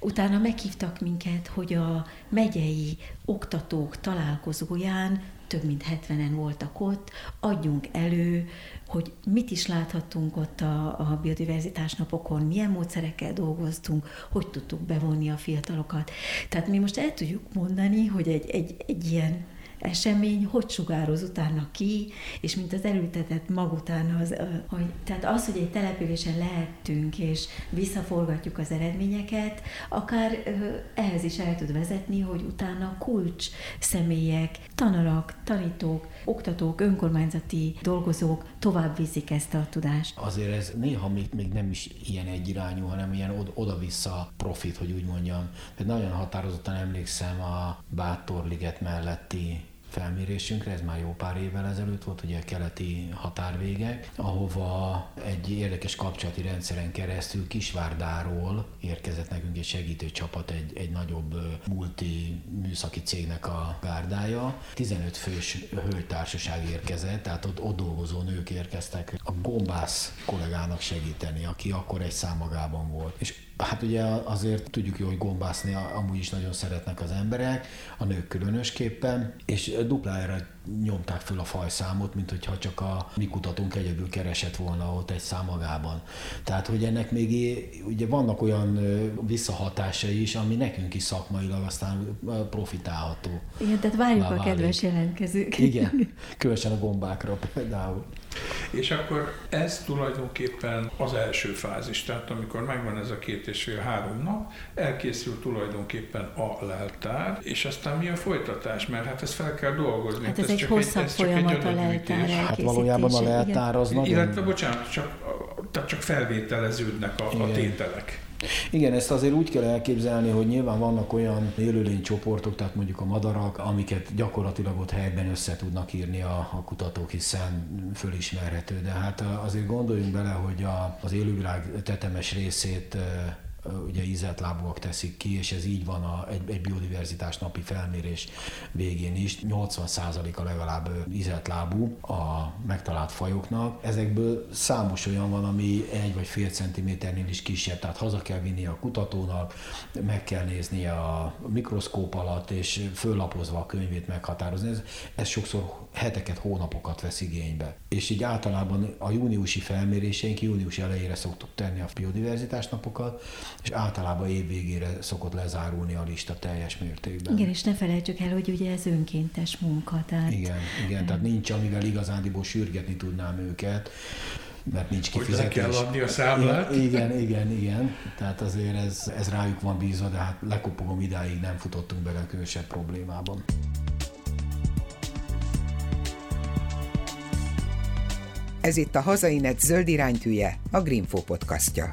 Utána meghívtak minket, hogy a megyei oktatók találkozóján több mint 70-en voltak ott, adjunk elő, hogy mit is láthattunk ott a, a biodiverzitás napokon, milyen módszerekkel dolgoztunk, hogy tudtuk bevonni a fiatalokat. Tehát mi most el tudjuk mondani, hogy egy, egy, egy ilyen esemény hogy sugároz utána ki, és mint az elültetett mag után, az, hogy, tehát az, hogy egy településen lehetünk, és visszaforgatjuk az eredményeket, akár ehhez is el tud vezetni, hogy utána kulcs személyek, tanarak, tanítók, oktatók, önkormányzati dolgozók tovább viszik ezt a tudást. Azért ez néha még, még nem is ilyen egyirányú, hanem ilyen oda-vissza profit, hogy úgy mondjam. Tehát nagyon határozottan emlékszem a Bátorliget melletti felmérésünkre, ez már jó pár évvel ezelőtt volt, ugye a keleti határvége, ahova egy érdekes kapcsolati rendszeren keresztül Kisvárdáról érkezett nekünk egy segítő csapat, egy, egy nagyobb multi műszaki cégnek a gárdája. 15 fős hölgytársaság érkezett, tehát ott, ott dolgozó nők érkeztek a gombász kollégának segíteni, aki akkor egy számagában volt. És Hát ugye azért tudjuk jó, hogy gombászni amúgy is nagyon szeretnek az emberek, a nők különösképpen, és duplára nyomták föl a fajszámot, mint hogyha csak a mi kutatónk egyedül keresett volna ott egy számagában. Tehát, hogy ennek még ugye vannak olyan visszahatásai is, ami nekünk is szakmailag aztán profitálható. Igen, tehát várjuk a kedves jelentkezőket. Igen, különösen a gombákra például. És akkor ez tulajdonképpen az első fázis, tehát amikor megvan ez a két és fél három nap, elkészül tulajdonképpen a leltár, és aztán mi a folytatás, mert hát ezt fel kell dolgozni. Hát ez, ez egy hosszabb egy, folyamat a leltár Hát valójában a leltár az nagyon... Illetve, bocsánat, csak, tehát csak felvételeződnek a, a tételek. Igen, ezt azért úgy kell elképzelni, hogy nyilván vannak olyan élőlénycsoportok, tehát mondjuk a madarak, amiket gyakorlatilag ott helyben össze tudnak írni a, a kutatók, hiszen fölismerhető. De hát azért gondoljunk bele, hogy a, az élővilág tetemes részét ugye ízeltlábúak teszik ki, és ez így van a, egy, egy biodiverzitás napi felmérés végén is. 80%-a legalább ízeltlábú a megtalált fajoknak. Ezekből számos olyan van, ami egy vagy fél centiméternél is kisebb, tehát haza kell vinni a kutatónak, meg kell nézni a mikroszkóp alatt, és föllapozva a könyvét meghatározni. Ez, ez sokszor heteket, hónapokat vesz igénybe. És így általában a júniusi felméréseink június elejére szoktuk tenni a biodiverzitás napokat, és általában év végére szokott lezárulni a lista teljes mértékben. Igen, és ne felejtsük el, hogy ugye ez önkéntes munka. Tehát... Igen, igen, tehát nincs, amivel igazándiból sürgetni tudnám őket mert nincs kifizetés. Hogy kell adni a számlát. Igen, igen, igen. Tehát azért ez, ez rájuk van bízva, de hát lekopogom idáig nem futottunk bele különösebb problémában. Ez itt a Hazainet zöld iránytűje, a Greenfo podcastja.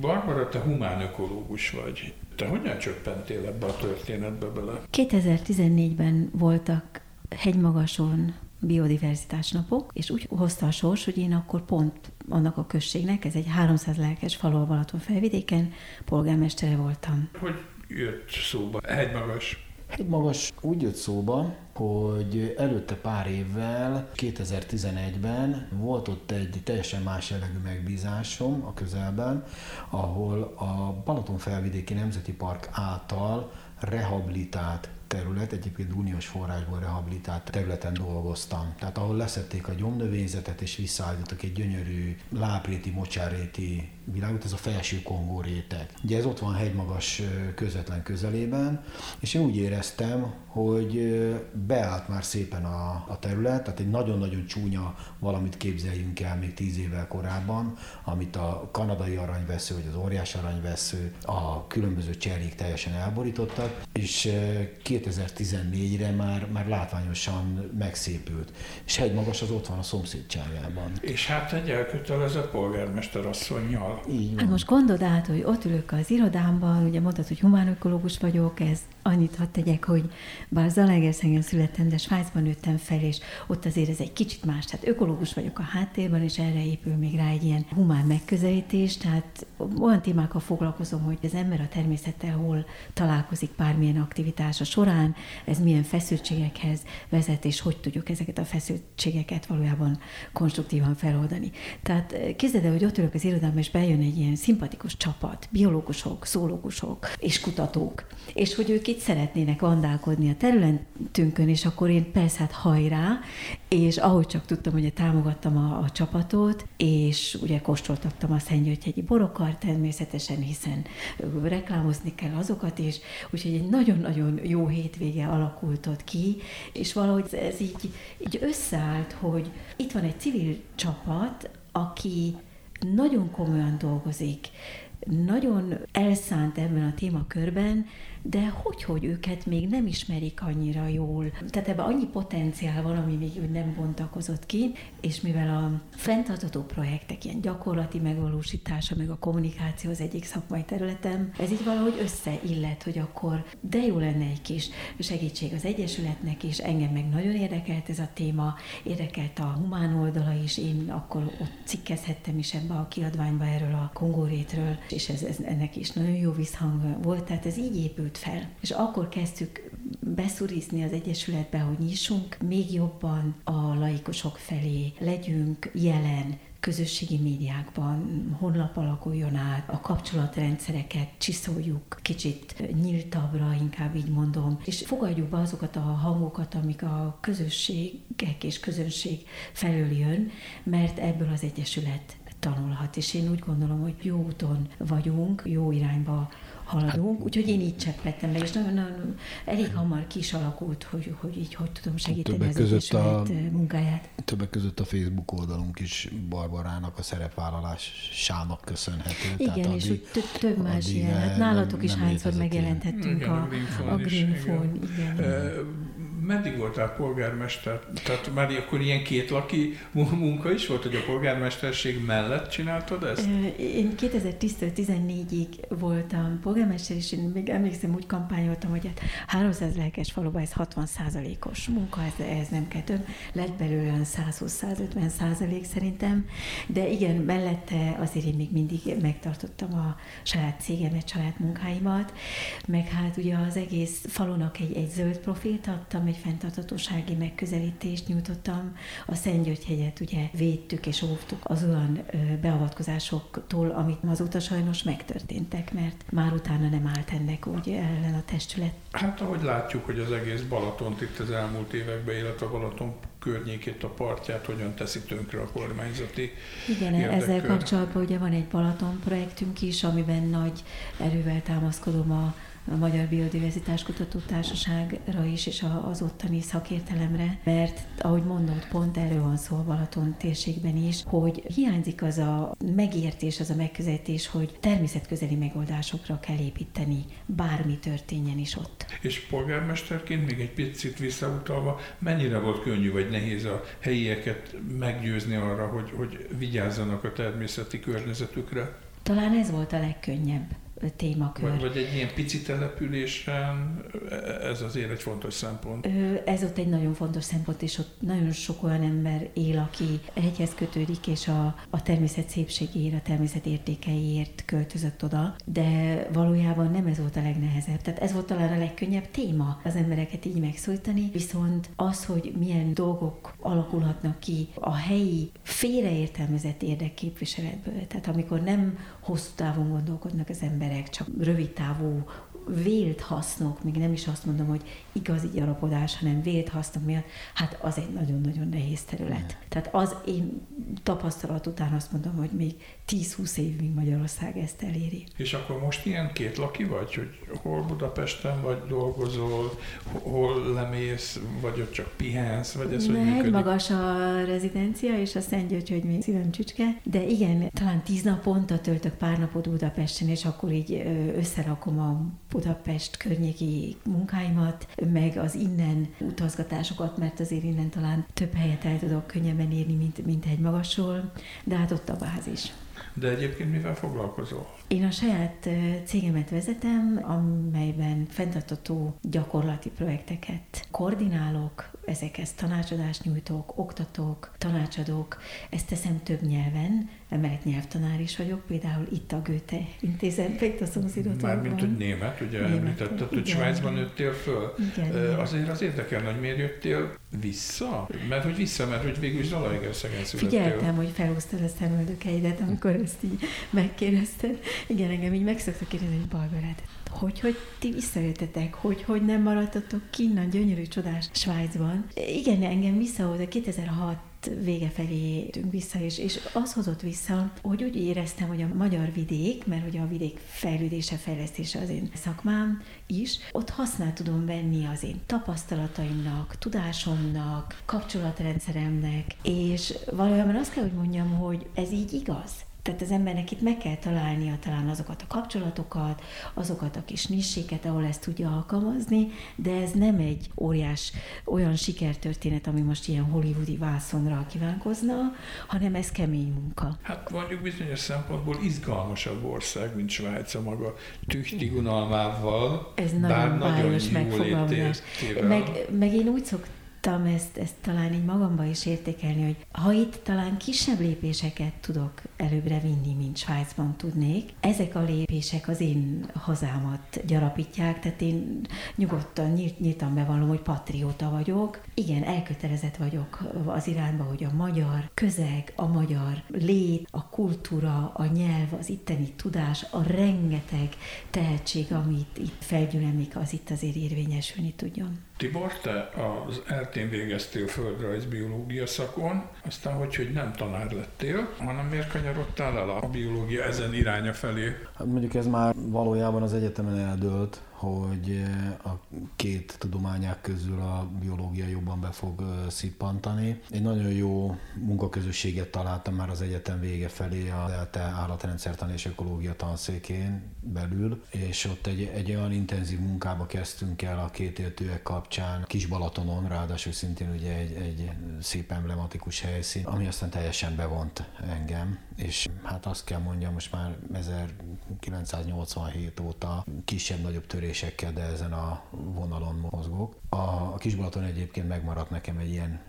Barbara, te humán ökológus vagy. Te hogyan csöppentél ebbe a történetbe bele? 2014-ben voltak hegymagason biodiverzitás napok, és úgy hozta a sors, hogy én akkor pont annak a községnek, ez egy 300 lelkes falu Balaton felvidéken, polgármestere voltam. Hogy jött szóba hegymagas? Magas úgy jött szóba, hogy előtte pár évvel, 2011-ben volt ott egy teljesen más jellegű megbízásom a közelben, ahol a Balaton felvidéki Nemzeti Park által rehabilitált terület, egyébként uniós forrásból rehabilitált területen dolgoztam. Tehát ahol leszették a gyomnövényzetet és visszaállítottak egy gyönyörű lápréti, mocsárréti világot, ez a felső Kongó réteg. Ugye ez ott van hegymagas közvetlen közelében, és én úgy éreztem, hogy beállt már szépen a, a terület, tehát egy nagyon-nagyon csúnya valamit képzeljünk el még tíz évvel korábban, amit a kanadai aranyvesző, vagy az óriás aranyvesző, a különböző cserék teljesen elborítottak, és 2014-re már, már látványosan megszépült. És hegymagas az ott van a szomszédságában. És hát egy elkötelezett polgármester asszonynal. Így van. Hát most gondold át, hogy ott ülök az irodámban, ugye mondtad, hogy humánökológus vagyok, ez annyit hadd tegyek, hogy bár Zalaegerszegen születtem, de Svájcban nőttem fel, és ott azért ez egy kicsit más. Tehát ökológus vagyok a háttérben, és erre épül még rá egy ilyen humán megközelítés. Tehát olyan témákkal foglalkozom, hogy az ember a természettel hol találkozik bármilyen aktivitása során, ez milyen feszültségekhez vezet, és hogy tudjuk ezeket a feszültségeket valójában konstruktívan feloldani. Tehát képzeld el, hogy ott ülök az irodában, és bejön egy ilyen szimpatikus csapat, biológusok, szólógusok és kutatók, és hogy ők itt szeretnének vandálkodni a területünkön, és akkor én persze hát hajrá, és ahogy csak tudtam, hogy támogattam a, a csapatot, és ugye kóstoltattam a Szentgyörgyhegyi borokat természetesen, hiszen reklámozni kell azokat is, úgyhogy egy nagyon-nagyon jó hétvége alakult ott ki, és valahogy ez így, így összeállt, hogy itt van egy civil csapat, aki nagyon komolyan dolgozik, nagyon elszánt ebben a témakörben, de hogy, hogy őket még nem ismerik annyira jól. Tehát ebben annyi potenciál van, ami még nem bontakozott ki, és mivel a fenntartató projektek ilyen gyakorlati megvalósítása, meg a kommunikáció az egyik szakmai területem, ez így valahogy összeillet, hogy akkor de jó lenne egy kis segítség az Egyesületnek is, engem meg nagyon érdekelt ez a téma, érdekelt a humán oldala is, én akkor ott cikkezhettem is ebbe a kiadványba erről a kongórétről, és ez, ez ennek is nagyon jó visszhang volt, tehát ez így épült épült fel. És akkor kezdtük beszurizni az Egyesületbe, hogy nyissunk még jobban a laikusok felé, legyünk jelen, közösségi médiákban honlap alakuljon át, a kapcsolatrendszereket csiszoljuk kicsit nyíltabbra, inkább így mondom, és fogadjuk be azokat a hangokat, amik a közösségek és közönség felől jön, mert ebből az Egyesület tanulhat, és én úgy gondolom, hogy jó úton vagyunk, jó irányba haladunk, hát, úgyhogy én így cseppettem be, és nagyon, nagyon elég hamar ki is alakult, hogy, hogy így hogy tudom segíteni többek az között a, munkáját. Többek között a Facebook oldalunk is Barbarának a szerepvállalásának köszönhető. Igen, Tehát és úgy több, több más ilyen. Hát nálatok is hányszor megjelentettünk igen, a, a Green Phone. Igen. Meddig voltál polgármester? Tehát már akkor ilyen két laki munka is volt, hogy a polgármesterség mellett csináltad ezt? Én 2010-től 14-ig voltam polgármester, és én még emlékszem, úgy kampányoltam, hogy hát 300 lelkes faluban ez 60% os munka, ez, ez nem kell több. Lett belőle 120-150 százalék szerintem, de igen, mellette azért én még mindig megtartottam a saját cégemet, saját munkáimat, meg hát ugye az egész falunak egy, egy zöld profilt adtam, egy fenntartatósági megközelítést nyújtottam. A Szentgyörgyhegyet ugye védtük és óvtuk az olyan beavatkozásoktól, amit azóta sajnos megtörténtek, mert már utána nem állt ennek úgy ellen a testület. Hát ahogy látjuk, hogy az egész Balatont itt az elmúlt években, illetve a Balaton környékét, a partját hogyan teszi tönkre a kormányzati Igen, érdekkör. ezzel kapcsolatban ugye van egy Balaton projektünk is, amiben nagy erővel támaszkodom a a Magyar Biodiverzitás Kutató Társaságra is, és az ottani szakértelemre, mert ahogy mondod, pont erről van szó a Balaton térségben is, hogy hiányzik az a megértés, az a megközelítés, hogy természetközeli megoldásokra kell építeni, bármi történjen is ott. És polgármesterként még egy picit visszautalva, mennyire volt könnyű vagy nehéz a helyieket meggyőzni arra, hogy, hogy vigyázzanak a természeti környezetükre? Talán ez volt a legkönnyebb témakör. Vagy, egy ilyen pici településen, ez azért egy fontos szempont. Ez ott egy nagyon fontos szempont, és ott nagyon sok olyan ember él, aki egyhez kötődik, és a, a természet szépségéért, a természet értékeiért költözött oda, de valójában nem ez volt a legnehezebb. Tehát ez volt talán a legkönnyebb téma az embereket így megszólítani, viszont az, hogy milyen dolgok alakulhatnak ki a helyi félreértelmezett érdekképviseletből, tehát amikor nem hosszú távon gondolkodnak az emberek, csak rövid távú vélt hasznok, még nem is azt mondom, hogy igazi gyarapodás, hanem vélt hasznok miatt, hát az egy nagyon-nagyon nehéz terület. Tehát az én tapasztalat után azt mondom, hogy még 10-20 évig Magyarország ezt eléri. És akkor most ilyen két laki vagy, hogy hol Budapesten vagy dolgozol, hol lemész, vagy ott csak pihensz, vagy ez Megy, hogy működik? magas a rezidencia, és a Szent György, hogy még szívem csücske, de igen, talán tíz naponta töltök pár napot Budapesten, és akkor így összerakom a Budapest környéki munkáimat, meg az innen utazgatásokat, mert azért innen talán több helyet el tudok könnyebben érni, mint, mint egy magasról, de hát ott a bázis. De egyébként mivel foglalkozol? Én a saját cégemet vezetem, amelyben fenntartató gyakorlati projekteket koordinálok, ezekhez tanácsadást nyújtok, oktatok, tanácsadok, ezt teszem több nyelven, mert nyelvtanár is vagyok, például itt a Goethe intézetben, itt a szomszédotban. Mármint, hogy német, ugye német, említetted, hogy Svájcban nőttél föl. Igen, igen. Azért az érdekel, hogy miért jöttél vissza? Mert hogy vissza, mert hogy végül is Zalaegerszegen születtél. Figyeltem, hogy felhúztad a szemöldökeidet, amikor ezt így megkérdezted. Igen, engem így meg szoktak kérdezni, hogy Barbarát, hogy, hogy ti visszajöttetek, hogy, hogy nem maradtatok kinnan, gyönyörű, csodás Svájcban. Igen, engem visszahozta 2006 vége felé jöttünk vissza, és, és az hozott vissza, hogy úgy éreztem, hogy a magyar vidék, mert ugye a vidék fejlődése, fejlesztése az én szakmám is, ott használ tudom venni az én tapasztalataimnak, tudásomnak, kapcsolatrendszeremnek, és valójában azt kell, hogy mondjam, hogy ez így igaz. Tehát az embernek itt meg kell találnia talán azokat a kapcsolatokat, azokat a kis nisséket, ahol ezt tudja alkalmazni, de ez nem egy óriás olyan sikertörténet, ami most ilyen hollywoodi vászonra kívánkozna, hanem ez kemény munka. Hát mondjuk bizonyos szempontból izgalmasabb ország, mint Svájc a maga tüchti unalmával. Ez nagyon bájos megfogalmazás. Meg, meg én úgy szoktam tudtam ezt, ezt talán így magamba is értékelni, hogy ha itt talán kisebb lépéseket tudok előbbre vinni, mint Svájcban tudnék, ezek a lépések az én hazámat gyarapítják, tehát én nyugodtan, nyílt, nyíltan bevallom, hogy patrióta vagyok. Igen, elkötelezett vagyok az irányba, hogy a magyar közeg, a magyar lét, a kultúra, a nyelv, az itteni tudás, a rengeteg tehetség, amit itt felgyülemlik, az itt azért érvényesülni tudjon. Tibor, te az eltén végeztél földrajz biológia szakon, aztán hogy, hogy nem tanár lettél, hanem miért kanyarodtál el a biológia ezen iránya felé? Hát mondjuk ez már valójában az egyetemen eldőlt, hogy eh, a két tudományák közül a biológia jobban be fog eh, szippantani. Egy nagyon jó munkaközösséget találtam már az egyetem vége felé a ELTE állatrendszertan és ökológia tanszékén belül, és ott egy, egy olyan intenzív munkába kezdtünk el a két éltőek kapcsán, Kis Balatonon, ráadásul szintén ugye egy, egy szép emblematikus helyszín, ami aztán teljesen bevont engem, és hát azt kell mondjam, most már 1987 óta kisebb-nagyobb törésekkel, de ezen a vonalon mozgok. A, Kisbalaton egyébként megmaradt nekem egy ilyen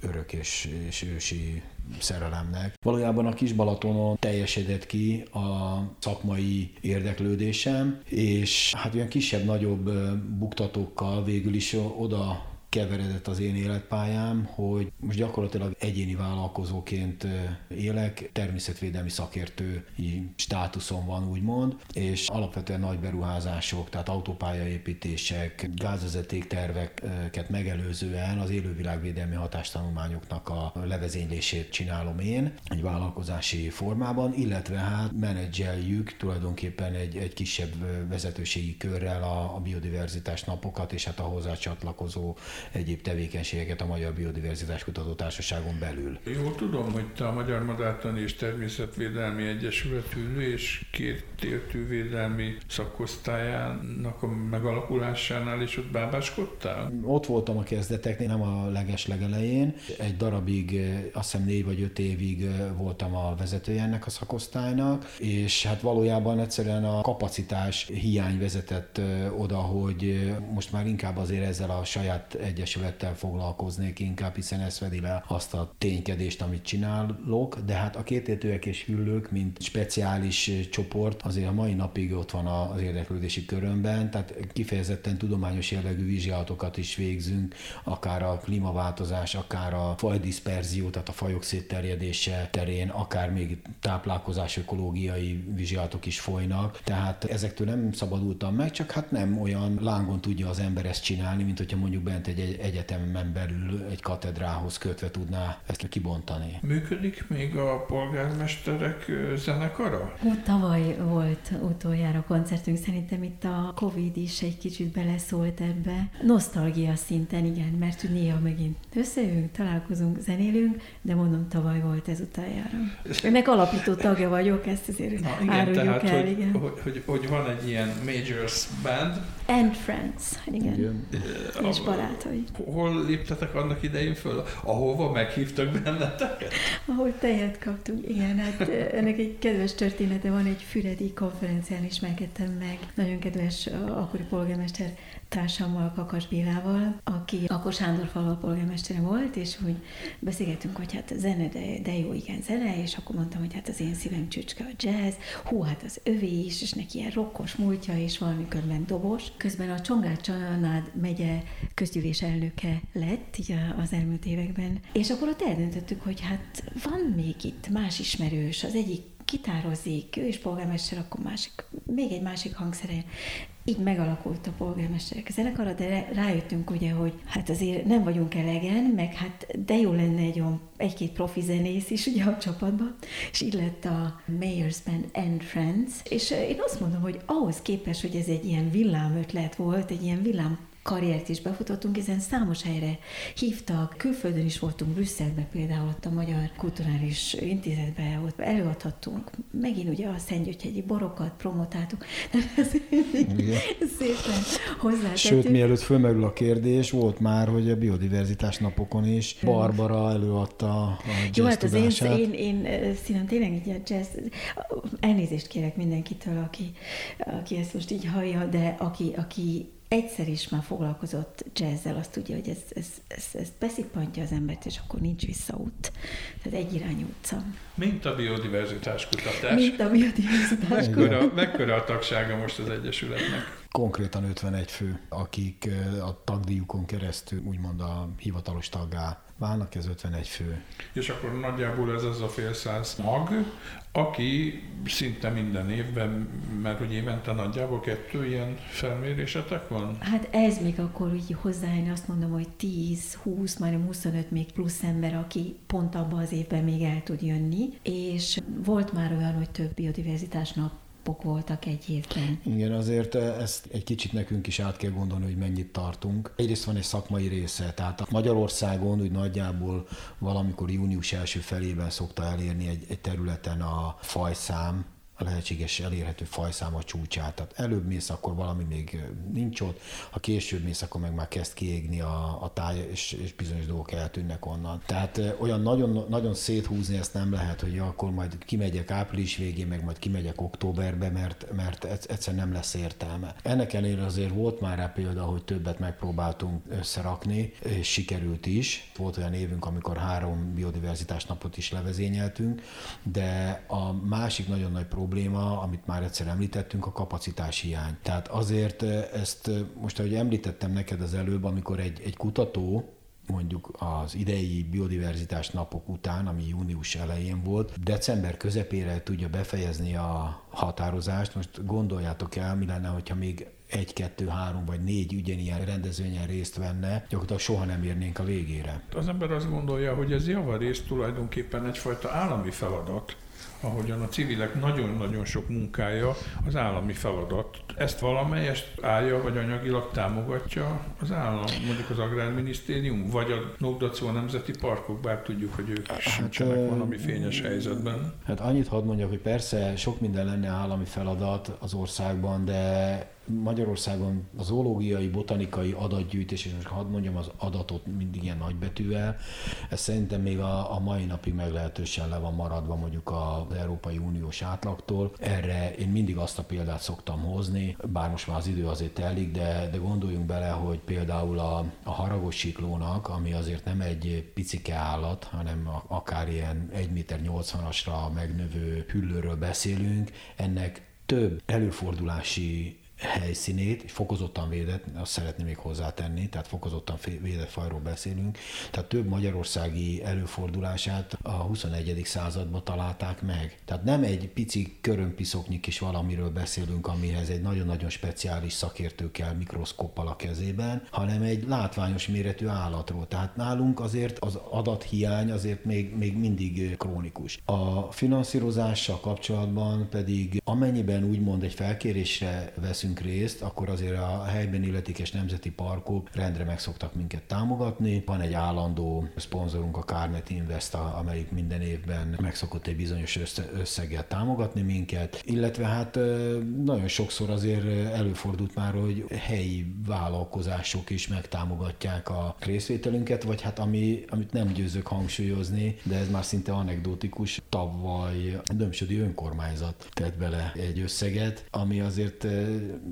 örök és, és ősi szerelemnek. Valójában a Kisbalatonon teljesedett ki a szakmai érdeklődésem, és hát olyan kisebb-nagyobb buktatókkal végül is oda keveredett az én életpályám, hogy most gyakorlatilag egyéni vállalkozóként élek, természetvédelmi szakértői státuszom van úgymond, és alapvetően nagy beruházások, tehát autópályaépítések, gázvezeték terveket megelőzően az élővilágvédelmi hatástanulmányoknak a levezénylését csinálom én egy vállalkozási formában, illetve hát menedzseljük tulajdonképpen egy, egy kisebb vezetőségi körrel a, a biodiverzitás napokat, és hát a hozzá csatlakozó egyéb tevékenységeket a Magyar Biodiverzitás Kutató Társaságon belül. Jól tudom, hogy te a Magyar Madártani és Természetvédelmi Egyesület ülő és két védelmi szakosztályának a megalakulásánál is ott bábáskodtál? Ott voltam a kezdeteknél, nem a leges legelején. Egy darabig, azt hiszem négy vagy öt évig voltam a vezetője ennek a szakosztálynak, és hát valójában egyszerűen a kapacitás hiány vezetett oda, hogy most már inkább azért ezzel a saját egy egyesülettel foglalkoznék inkább, hiszen ez fedi le azt a ténykedést, amit csinálok, de hát a kétértőek és hüllők, mint speciális csoport, azért a mai napig ott van az érdeklődési körömben, tehát kifejezetten tudományos jellegű vizsgálatokat is végzünk, akár a klímaváltozás, akár a fajdisperzió, tehát a fajok szétterjedése terén, akár még táplálkozás ökológiai vizsgálatok is folynak. Tehát ezektől nem szabadultam meg, csak hát nem olyan lángon tudja az ember ezt csinálni, mint hogyha mondjuk bent egy egyetemen belül egy katedrához kötve tudná ezt kibontani. Működik még a polgármesterek zenekara? Ó, tavaly volt utoljára koncertünk, szerintem itt a Covid is egy kicsit beleszólt ebbe. Nosztalgia szinten, igen, mert néha megint összejövünk, találkozunk, zenélünk, de mondom, tavaly volt ez utoljára. Ennek alapító tagja vagyok, ezt azért Na, igen, áruljuk tehát, el, hogy, igen. Hogy, hogy, hogy, van egy ilyen Majors Band. And Friends, igen. igen. És barátai. Hol léptetek annak idején föl? Ahova meghívtak benneteket? Ahol tejet kaptunk, igen. Hát ennek egy kedves története van, egy füredi konferencián ismerkedtem meg. Nagyon kedves akkori polgármester társammal, Kakas Bélával, aki akkor Sándor falva polgármestere volt, és úgy beszélgettünk, hogy hát zene, de, de jó, igen, zene, és akkor mondtam, hogy hát az én szívem csücske a jazz, hú, hát az övé is, és neki ilyen rokkos múltja, és valami közben dobos. Közben a Csongrád Csanád megye közgyűlés elnöke lett így az elmúlt években, és akkor ott eldöntöttük, hogy hát van még itt más ismerős, az egyik kitározik, ő is polgármester, akkor másik, még egy másik hangszeren így megalakult a polgármesterek zenekara, de rájöttünk ugye, hogy hát azért nem vagyunk elegen, meg hát de jó lenne egy olyan egy-két profi zenész is ugye a csapatban, és így lett a Mayor's Band and Friends, és én azt mondom, hogy ahhoz képest, hogy ez egy ilyen villámötlet volt, egy ilyen villám karriert is befutottunk, ezen számos helyre hívtak, külföldön is voltunk, Brüsszelben például ott a Magyar Kulturális Intézetben, ott előadhattunk, megint ugye a Szentgyögyhegyi borokat promotáltuk, ez szépen hozzátettük. Sőt, mielőtt fölmerül a kérdés, volt már, hogy a biodiverzitás napokon is Barbara előadta a jazz Jó, hát az én, én, én színem tényleg így a jazz, elnézést kérek mindenkitől, aki, aki ezt most így hallja, de aki, aki egyszer is már foglalkozott jazzzel, azt tudja, hogy ez, ez, ez, ez beszippantja az embert, és akkor nincs visszaút. Tehát egy irányú utca. Mint a biodiverzitás kutatás. Mint a biodiverzitás kutatás. Mekkora a tagsága most az Egyesületnek? Konkrétan 51 fő, akik a tagdíjukon keresztül úgymond a hivatalos taggá válnak, ez 51 fő. És akkor nagyjából ez az a fél száz mag, aki szinte minden évben, mert hogy évente nagyjából kettő ilyen felmérésetek van? Hát ez még akkor úgy hozzájönni, azt mondom, hogy 10, 20, majdnem 25 még plusz ember, aki pont abban az évben még el tud jönni, és volt már olyan, hogy több biodiverzitás nap napok voltak egy évben. Igen, azért ezt egy kicsit nekünk is át kell gondolni, hogy mennyit tartunk. Egyrészt van egy szakmai része, tehát a Magyarországon úgy nagyjából valamikor június első felében szokta elérni egy, egy területen a fajszám, a lehetséges elérhető fajszám a csúcsát. Tehát előbb mész, akkor valami még nincs ott, ha később mész, akkor meg már kezd kiégni a, a táj, és, és bizonyos dolgok eltűnnek onnan. Tehát olyan nagyon, nagyon széthúzni ezt nem lehet, hogy akkor majd kimegyek április végén, meg majd kimegyek októberbe, mert, mert egyszer nem lesz értelme. Ennek ellenére azért volt már rá példa, hogy többet megpróbáltunk összerakni, és sikerült is. Volt olyan évünk, amikor három biodiverzitás napot is levezényeltünk, de a másik nagyon nagy probléma, probléma, amit már egyszer említettünk, a kapacitás hiány. Tehát azért ezt most, ahogy említettem neked az előbb, amikor egy, egy kutató mondjuk az idei biodiverzitás napok után, ami június elején volt, december közepére tudja befejezni a határozást. Most gondoljátok el, mi lenne, hogyha még egy, kettő, három vagy négy ugyanilyen rendezvényen részt venne, gyakorlatilag soha nem érnénk a végére. Az ember azt gondolja, hogy ez javarészt tulajdonképpen egyfajta állami feladat, ahogyan a civilek nagyon-nagyon sok munkája az állami feladat. Ezt valamelyest állja vagy anyagilag támogatja az állam, mondjuk az Agrárminisztérium, vagy a Nógdacó Nemzeti Parkok, bár tudjuk, hogy ők hát, sincsenek valami fényes helyzetben. Hát annyit hadd mondjak, hogy persze sok minden lenne állami feladat az országban, de Magyarországon a zoológiai, botanikai adatgyűjtés, és most hadd mondjam az adatot mindig ilyen nagybetűvel, ez szerintem még a, a mai napig meglehetősen le van maradva mondjuk az Európai Uniós átlagtól. Erre én mindig azt a példát szoktam hozni, bár most már az idő azért telik, de, de gondoljunk bele, hogy például a, a haragos siklónak, ami azért nem egy picike állat, hanem akár ilyen 1 méter 80-asra megnövő hüllőről beszélünk, ennek több előfordulási helyszínét, fokozottan védett, azt szeretném még hozzátenni, tehát fokozottan védett fajról beszélünk, tehát több magyarországi előfordulását a 21. században találták meg. Tehát nem egy pici körömpiszoknyi kis valamiről beszélünk, amihez egy nagyon-nagyon speciális szakértő kell mikroszkoppal a kezében, hanem egy látványos méretű állatról. Tehát nálunk azért az adathiány azért még, még mindig krónikus. A finanszírozással kapcsolatban pedig amennyiben úgymond egy felkérésre veszünk veszünk részt, akkor azért a helyben illetékes nemzeti parkok rendre meg szoktak minket támogatni. Van egy állandó szponzorunk, a Carnet Invest, amelyik minden évben megszokott egy bizonyos összeggel támogatni minket, illetve hát nagyon sokszor azért előfordult már, hogy helyi vállalkozások is megtámogatják a részvételünket, vagy hát ami, amit nem győzök hangsúlyozni, de ez már szinte anekdotikus, tavaly Dömsödi önkormányzat tett bele egy összeget, ami azért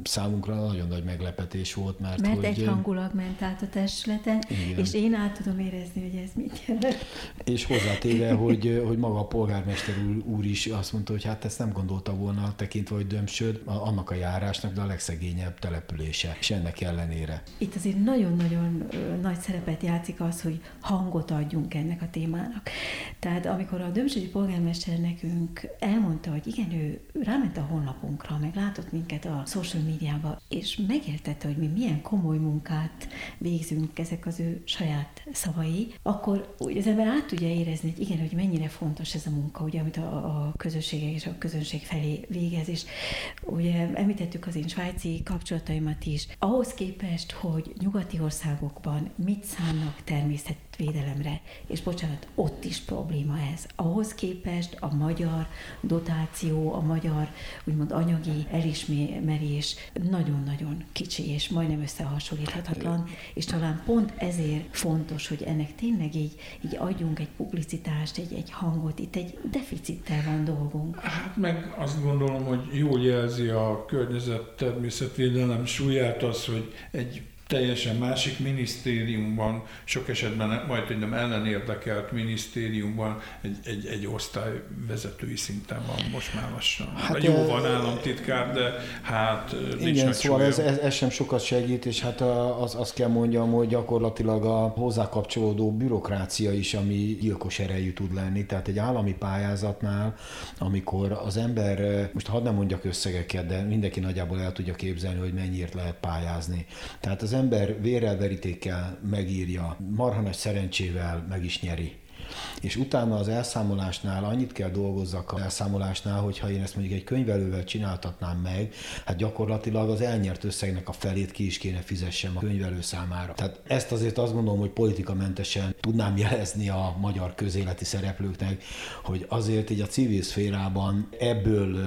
számunkra nagyon nagy meglepetés volt, mert, mert hogy... egy hangulag ment át a testületen, igen. és én át tudom érezni, hogy ez mit jelent. És hozzátéve, hogy, hogy maga a polgármester úr, úr is azt mondta, hogy hát ezt nem gondolta volna tekintve, hogy Dömsöd annak a járásnak, de a legszegényebb települése, és ennek ellenére. Itt azért nagyon-nagyon nagy szerepet játszik az, hogy hangot adjunk ennek a témának. Tehát amikor a Dömsödi polgármester nekünk elmondta, hogy igen, ő ráment a honlapunkra, meg látott minket a social social médiába, és megértette, hogy mi milyen komoly munkát végzünk ezek az ő saját szavai, akkor úgy az ember át tudja érezni, hogy igen, hogy mennyire fontos ez a munka, ugye, amit a, a közösségek és a közönség felé végez, és ugye említettük az én svájci kapcsolataimat is. Ahhoz képest, hogy nyugati országokban mit szánnak természetvédelemre, és bocsánat, ott is probléma ez. Ahhoz képest a magyar dotáció, a magyar úgymond anyagi elismerés és nagyon-nagyon kicsi, és majdnem összehasonlíthatatlan, és talán pont ezért fontos, hogy ennek tényleg így, így adjunk egy publicitást, egy, egy hangot, itt egy deficittel van dolgunk. Hát meg azt gondolom, hogy jól jelzi a környezet természetvédelem súlyát az, hogy egy teljesen másik minisztériumban, sok esetben majd nem ellenérdekelt minisztériumban egy, egy, egy osztály vezetői szinten van most már lassan. Hát Jó e... van államtitkár, de hát Igen, szóval ez, ez, ez, sem sokat segít, és hát az, azt kell mondjam, hogy gyakorlatilag a hozzá kapcsolódó bürokrácia is, ami gyilkos erejű tud lenni. Tehát egy állami pályázatnál, amikor az ember, most hadd nem mondjak összegeket, de mindenki nagyjából el tudja képzelni, hogy mennyiért lehet pályázni. Tehát az ember vérrel, verítékkel megírja, marha nagy szerencsével meg is nyeri és utána az elszámolásnál annyit kell dolgozzak az elszámolásnál, hogyha én ezt mondjuk egy könyvelővel csináltatnám meg, hát gyakorlatilag az elnyert összegnek a felét ki is kéne fizessem a könyvelő számára. Tehát ezt azért azt gondolom, hogy politikamentesen tudnám jelezni a magyar közéleti szereplőknek, hogy azért így a civil szférában ebből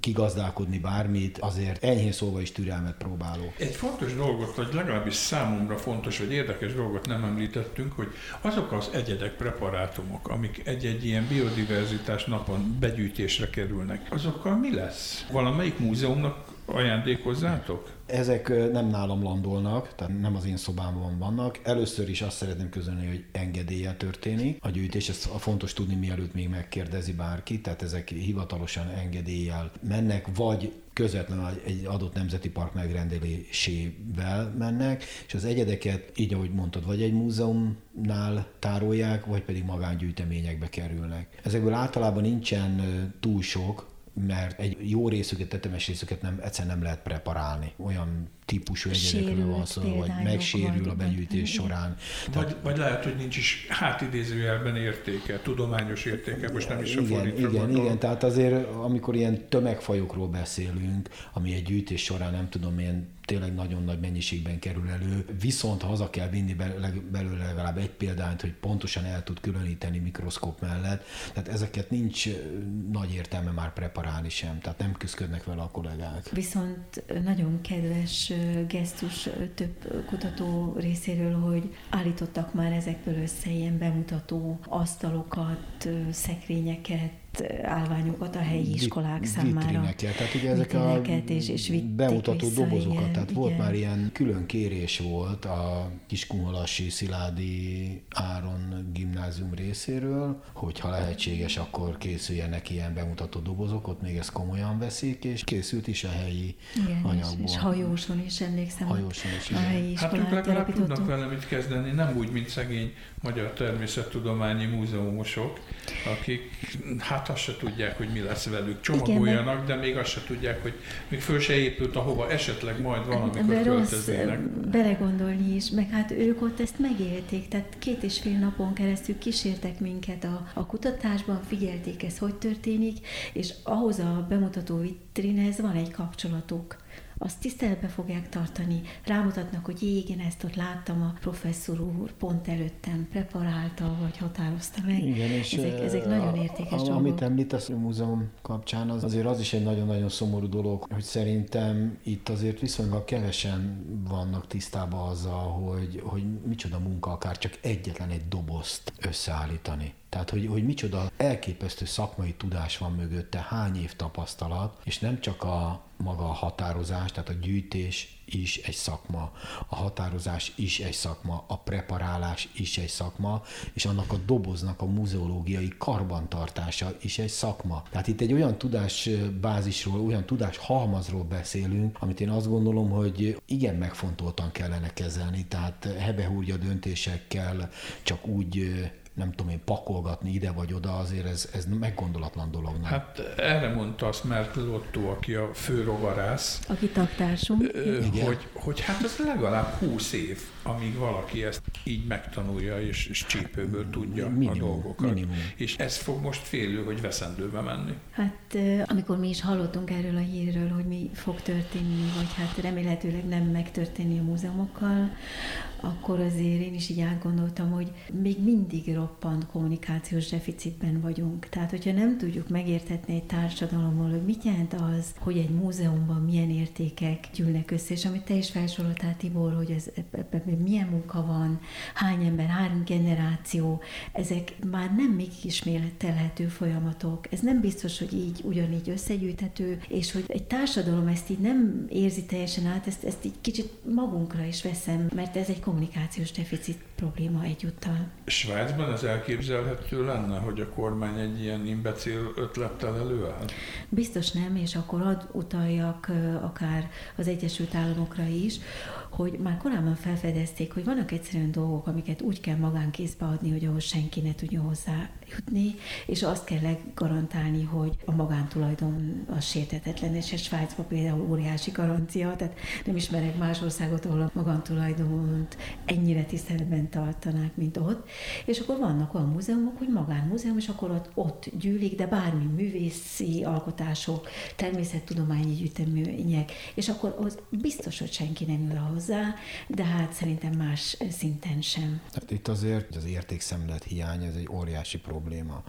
kigazdálkodni bármit, azért enyhén szóval is türelmet próbáló. Egy fontos dolgot, vagy legalábbis számomra fontos, vagy érdekes dolgot nem említettünk, hogy azok az egyedek preparátumok, programok, amik egy-egy ilyen biodiverzitás napon begyűjtésre kerülnek, azokkal mi lesz? Valamelyik múzeumnak ajándékozzátok? Ezek nem nálam landolnak, tehát nem az én szobámban vannak. Először is azt szeretném közölni, hogy engedélye történik. A gyűjtés, ez fontos tudni, mielőtt még megkérdezi bárki, tehát ezek hivatalosan engedéllyel mennek, vagy közvetlenül egy adott nemzeti park megrendelésével mennek, és az egyedeket, így ahogy mondtad, vagy egy múzeumnál tárolják, vagy pedig magángyűjteményekbe kerülnek. Ezekből általában nincsen túl sok, mert egy jó részüket, tetemes részüket nem, egyszerűen nem lehet preparálni. Olyan típusú egyedekről van szó, vagy megsérül a begyűjtés során. Vagy, Tehát, vagy lehet, hogy nincs is hátidézőjelben értéke, tudományos értéke, most nem is igen, a Igen, gondolom. igen, tehát azért amikor ilyen tömegfajokról beszélünk, ami egy gyűjtés során nem tudom, ilyen tényleg nagyon nagy mennyiségben kerül elő, viszont haza kell vinni belőle legalább egy példányt, hogy pontosan el tud különíteni mikroszkóp mellett, tehát ezeket nincs nagy értelme már preparálni sem, tehát nem küzdködnek vele a kollégák. Viszont nagyon kedves gesztus több kutató részéről, hogy állítottak már ezekből össze ilyen bemutató asztalokat, szekrényeket, állványokat a helyi iskolák Vit, számára. Vitrineket, tehát ugye ezek a és, és bemutató vissza, dobozokat, igen, tehát igen. volt már ilyen külön kérés volt a Kiskunhalassi Sziládi Áron gimnázium részéről, hogy ha lehetséges, akkor készüljenek ilyen bemutató dobozok, ott még ezt komolyan veszik, és készült is a helyi igen, anyagból. És, és hajóson is emlékszem. Hajóson is, igen. A helyi hát ők legalább tudnak vele mit kezdeni, nem úgy, mint szegény Magyar Természettudományi Múzeumosok, akik hát azt se tudják, hogy mi lesz velük. Csomagoljanak, Igen, de még azt se tudják, hogy még föl se épült, ahova esetleg majd valamikor de költöznének. belegondolni is, meg hát ők ott ezt megélték, tehát két és fél napon keresztül kísértek minket a, a kutatásban, figyelték ez, hogy történik, és ahhoz a bemutató vitrinhez van egy kapcsolatuk azt tiszteletbe fogják tartani, rámutatnak, hogy igen, ezt ott láttam, a professzor úr pont előttem preparálta, vagy határozta meg. Igen, és ezek, ezek nagyon értékes a, dolgok. Amit említesz a múzeum kapcsán, az azért az is egy nagyon-nagyon szomorú dolog, hogy szerintem itt azért viszonylag kevesen vannak tisztában azzal, hogy, hogy micsoda munka akár csak egyetlen egy dobozt összeállítani. Tehát, hogy, hogy micsoda elképesztő szakmai tudás van mögötte, hány év tapasztalat, és nem csak a maga a határozás, tehát a gyűjtés is egy szakma, a határozás is egy szakma, a preparálás is egy szakma, és annak a doboznak a muzeológiai karbantartása is egy szakma. Tehát itt egy olyan tudásbázisról, olyan tudás halmazról beszélünk, amit én azt gondolom, hogy igen megfontoltan kellene kezelni, tehát hebehúrja döntésekkel csak úgy nem tudom én, pakolgatni ide vagy oda, azért ez, ez meggondolatlan dolog. Nem? Hát erre mondta azt Merkel Lotto, aki a főrovarász. Aki taktársunk. Hogy, hogy hát az legalább 20 év, amíg valaki ezt így megtanulja, és, és csípőből tudja minimum, a dolgokat. Minimum. És ez fog most félő, hogy veszendőbe menni. Hát amikor mi is hallottunk erről a hírről, hogy mi fog történni, vagy hát remélhetőleg nem megtörténni a múzeumokkal, akkor azért én is így átgondoltam, hogy még mindig roppant kommunikációs deficitben vagyunk. Tehát, hogyha nem tudjuk megértetni egy társadalommal, hogy mit jelent az, hogy egy múzeumban milyen értékek gyűlnek össze, és amit te is felsoroltál, Tibor, hogy ez, milyen munka van, hány ember, hány generáció, ezek már nem még ismételhető folyamatok. Ez nem biztos, hogy így ugyanígy összegyűjthető, és hogy egy társadalom ezt így nem érzi teljesen át, ezt, ezt így kicsit magunkra is veszem, mert ez egy kommunikációs deficit probléma egyúttal. Svájcban ez elképzelhető lenne, hogy a kormány egy ilyen imbecil ötlettel előáll? Biztos nem, és akkor ad utaljak akár az Egyesült Államokra is, hogy már korábban felfedezték, hogy vannak egyszerűen dolgok, amiket úgy kell magánkézbe adni, hogy ahhoz senki ne tudjon hozzá jutni, és azt kell garantálni, hogy a magántulajdon az sértetetlen, és a Svájcban például óriási garancia, tehát nem ismerek más országot, ahol a magántulajdont ennyire tiszteletben tartanák, mint ott. És akkor vannak olyan múzeumok, hogy magánmúzeum, és akkor ott, ott gyűlik, de bármi művészi alkotások, természettudományi gyűjtemények, és akkor az biztos, hogy senki nem ül hozzá, de hát szerintem más szinten sem. Hát itt azért az értékszemlet hiány, ez egy óriási probléma probléma.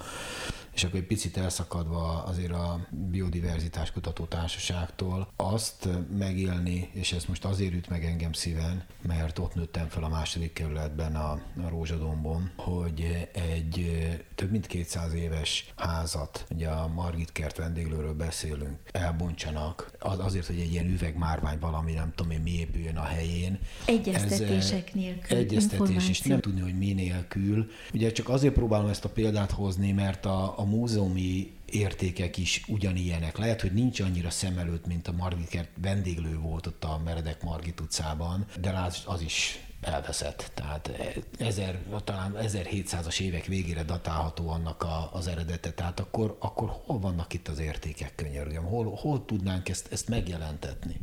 És akkor egy picit elszakadva azért a biodiverzitás kutató társaságtól azt megélni, és ez most azért üt meg engem szíven, mert ott nőttem fel a második kerületben a, a Rózsadombon, hogy egy több mint 200 éves házat, ugye a Margit kert vendéglőről beszélünk, elbontsanak, az, azért, hogy egy ilyen üvegmárvány valami, nem tudom én, mi épüljön a helyén. Egyeztetések ez, nélkül. Egyeztetés, és nem tudni, hogy mi nélkül. Ugye csak azért próbálom ezt a példát hozni, mert a, a múzeumi értékek is ugyanilyenek. Lehet, hogy nincs annyira szem előtt, mint a Margit kert vendéglő volt ott a Meredek Margit utcában, de az, az is elveszett. Tehát ezer, talán 1700-as évek végére datálható annak a, az eredete. Tehát akkor, akkor hol vannak itt az értékek, könyörgöm? Hol, hol tudnánk ezt, ezt megjelentetni?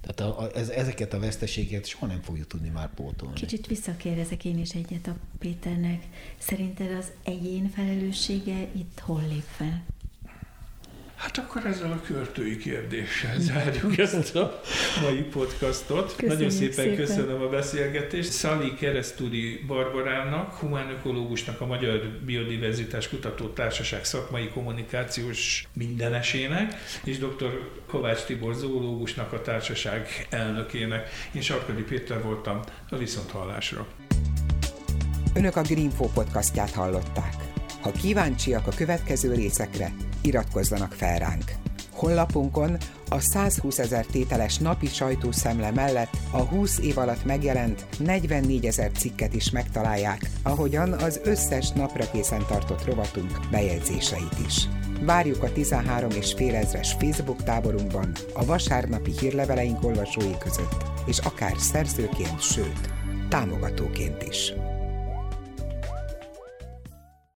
Tehát a, a, ez, ezeket a veszteségeket soha nem fogjuk tudni már pótolni. Kicsit visszakérdezek én is egyet a Péternek. Szerinted az egyén felelőssége itt hol lép fel? Hát akkor ezzel a költői kérdéssel zárjuk ezt a mai podcastot. Köszönjük Nagyon szépen, szépen köszönöm a beszélgetést. Szali Keresztúri Barbarának, humánökológusnak, a Magyar Biodiverzitás Kutató Társaság szakmai kommunikációs mindenesének, és dr. Kovács Tibor zoológusnak, a társaság elnökének. Én Sarkadi Péter voltam a Viszonthallásra. Önök a Greenfo podcastját hallották. Ha kíváncsiak a következő részekre, iratkozzanak fel ránk. Honlapunkon a 120 ezer tételes napi sajtószemle mellett a 20 év alatt megjelent 44 ezer cikket is megtalálják, ahogyan az összes napra készen tartott rovatunk bejegyzéseit is. Várjuk a 13 és fél ezres Facebook táborunkban, a vasárnapi hírleveleink olvasói között, és akár szerzőként, sőt, támogatóként is.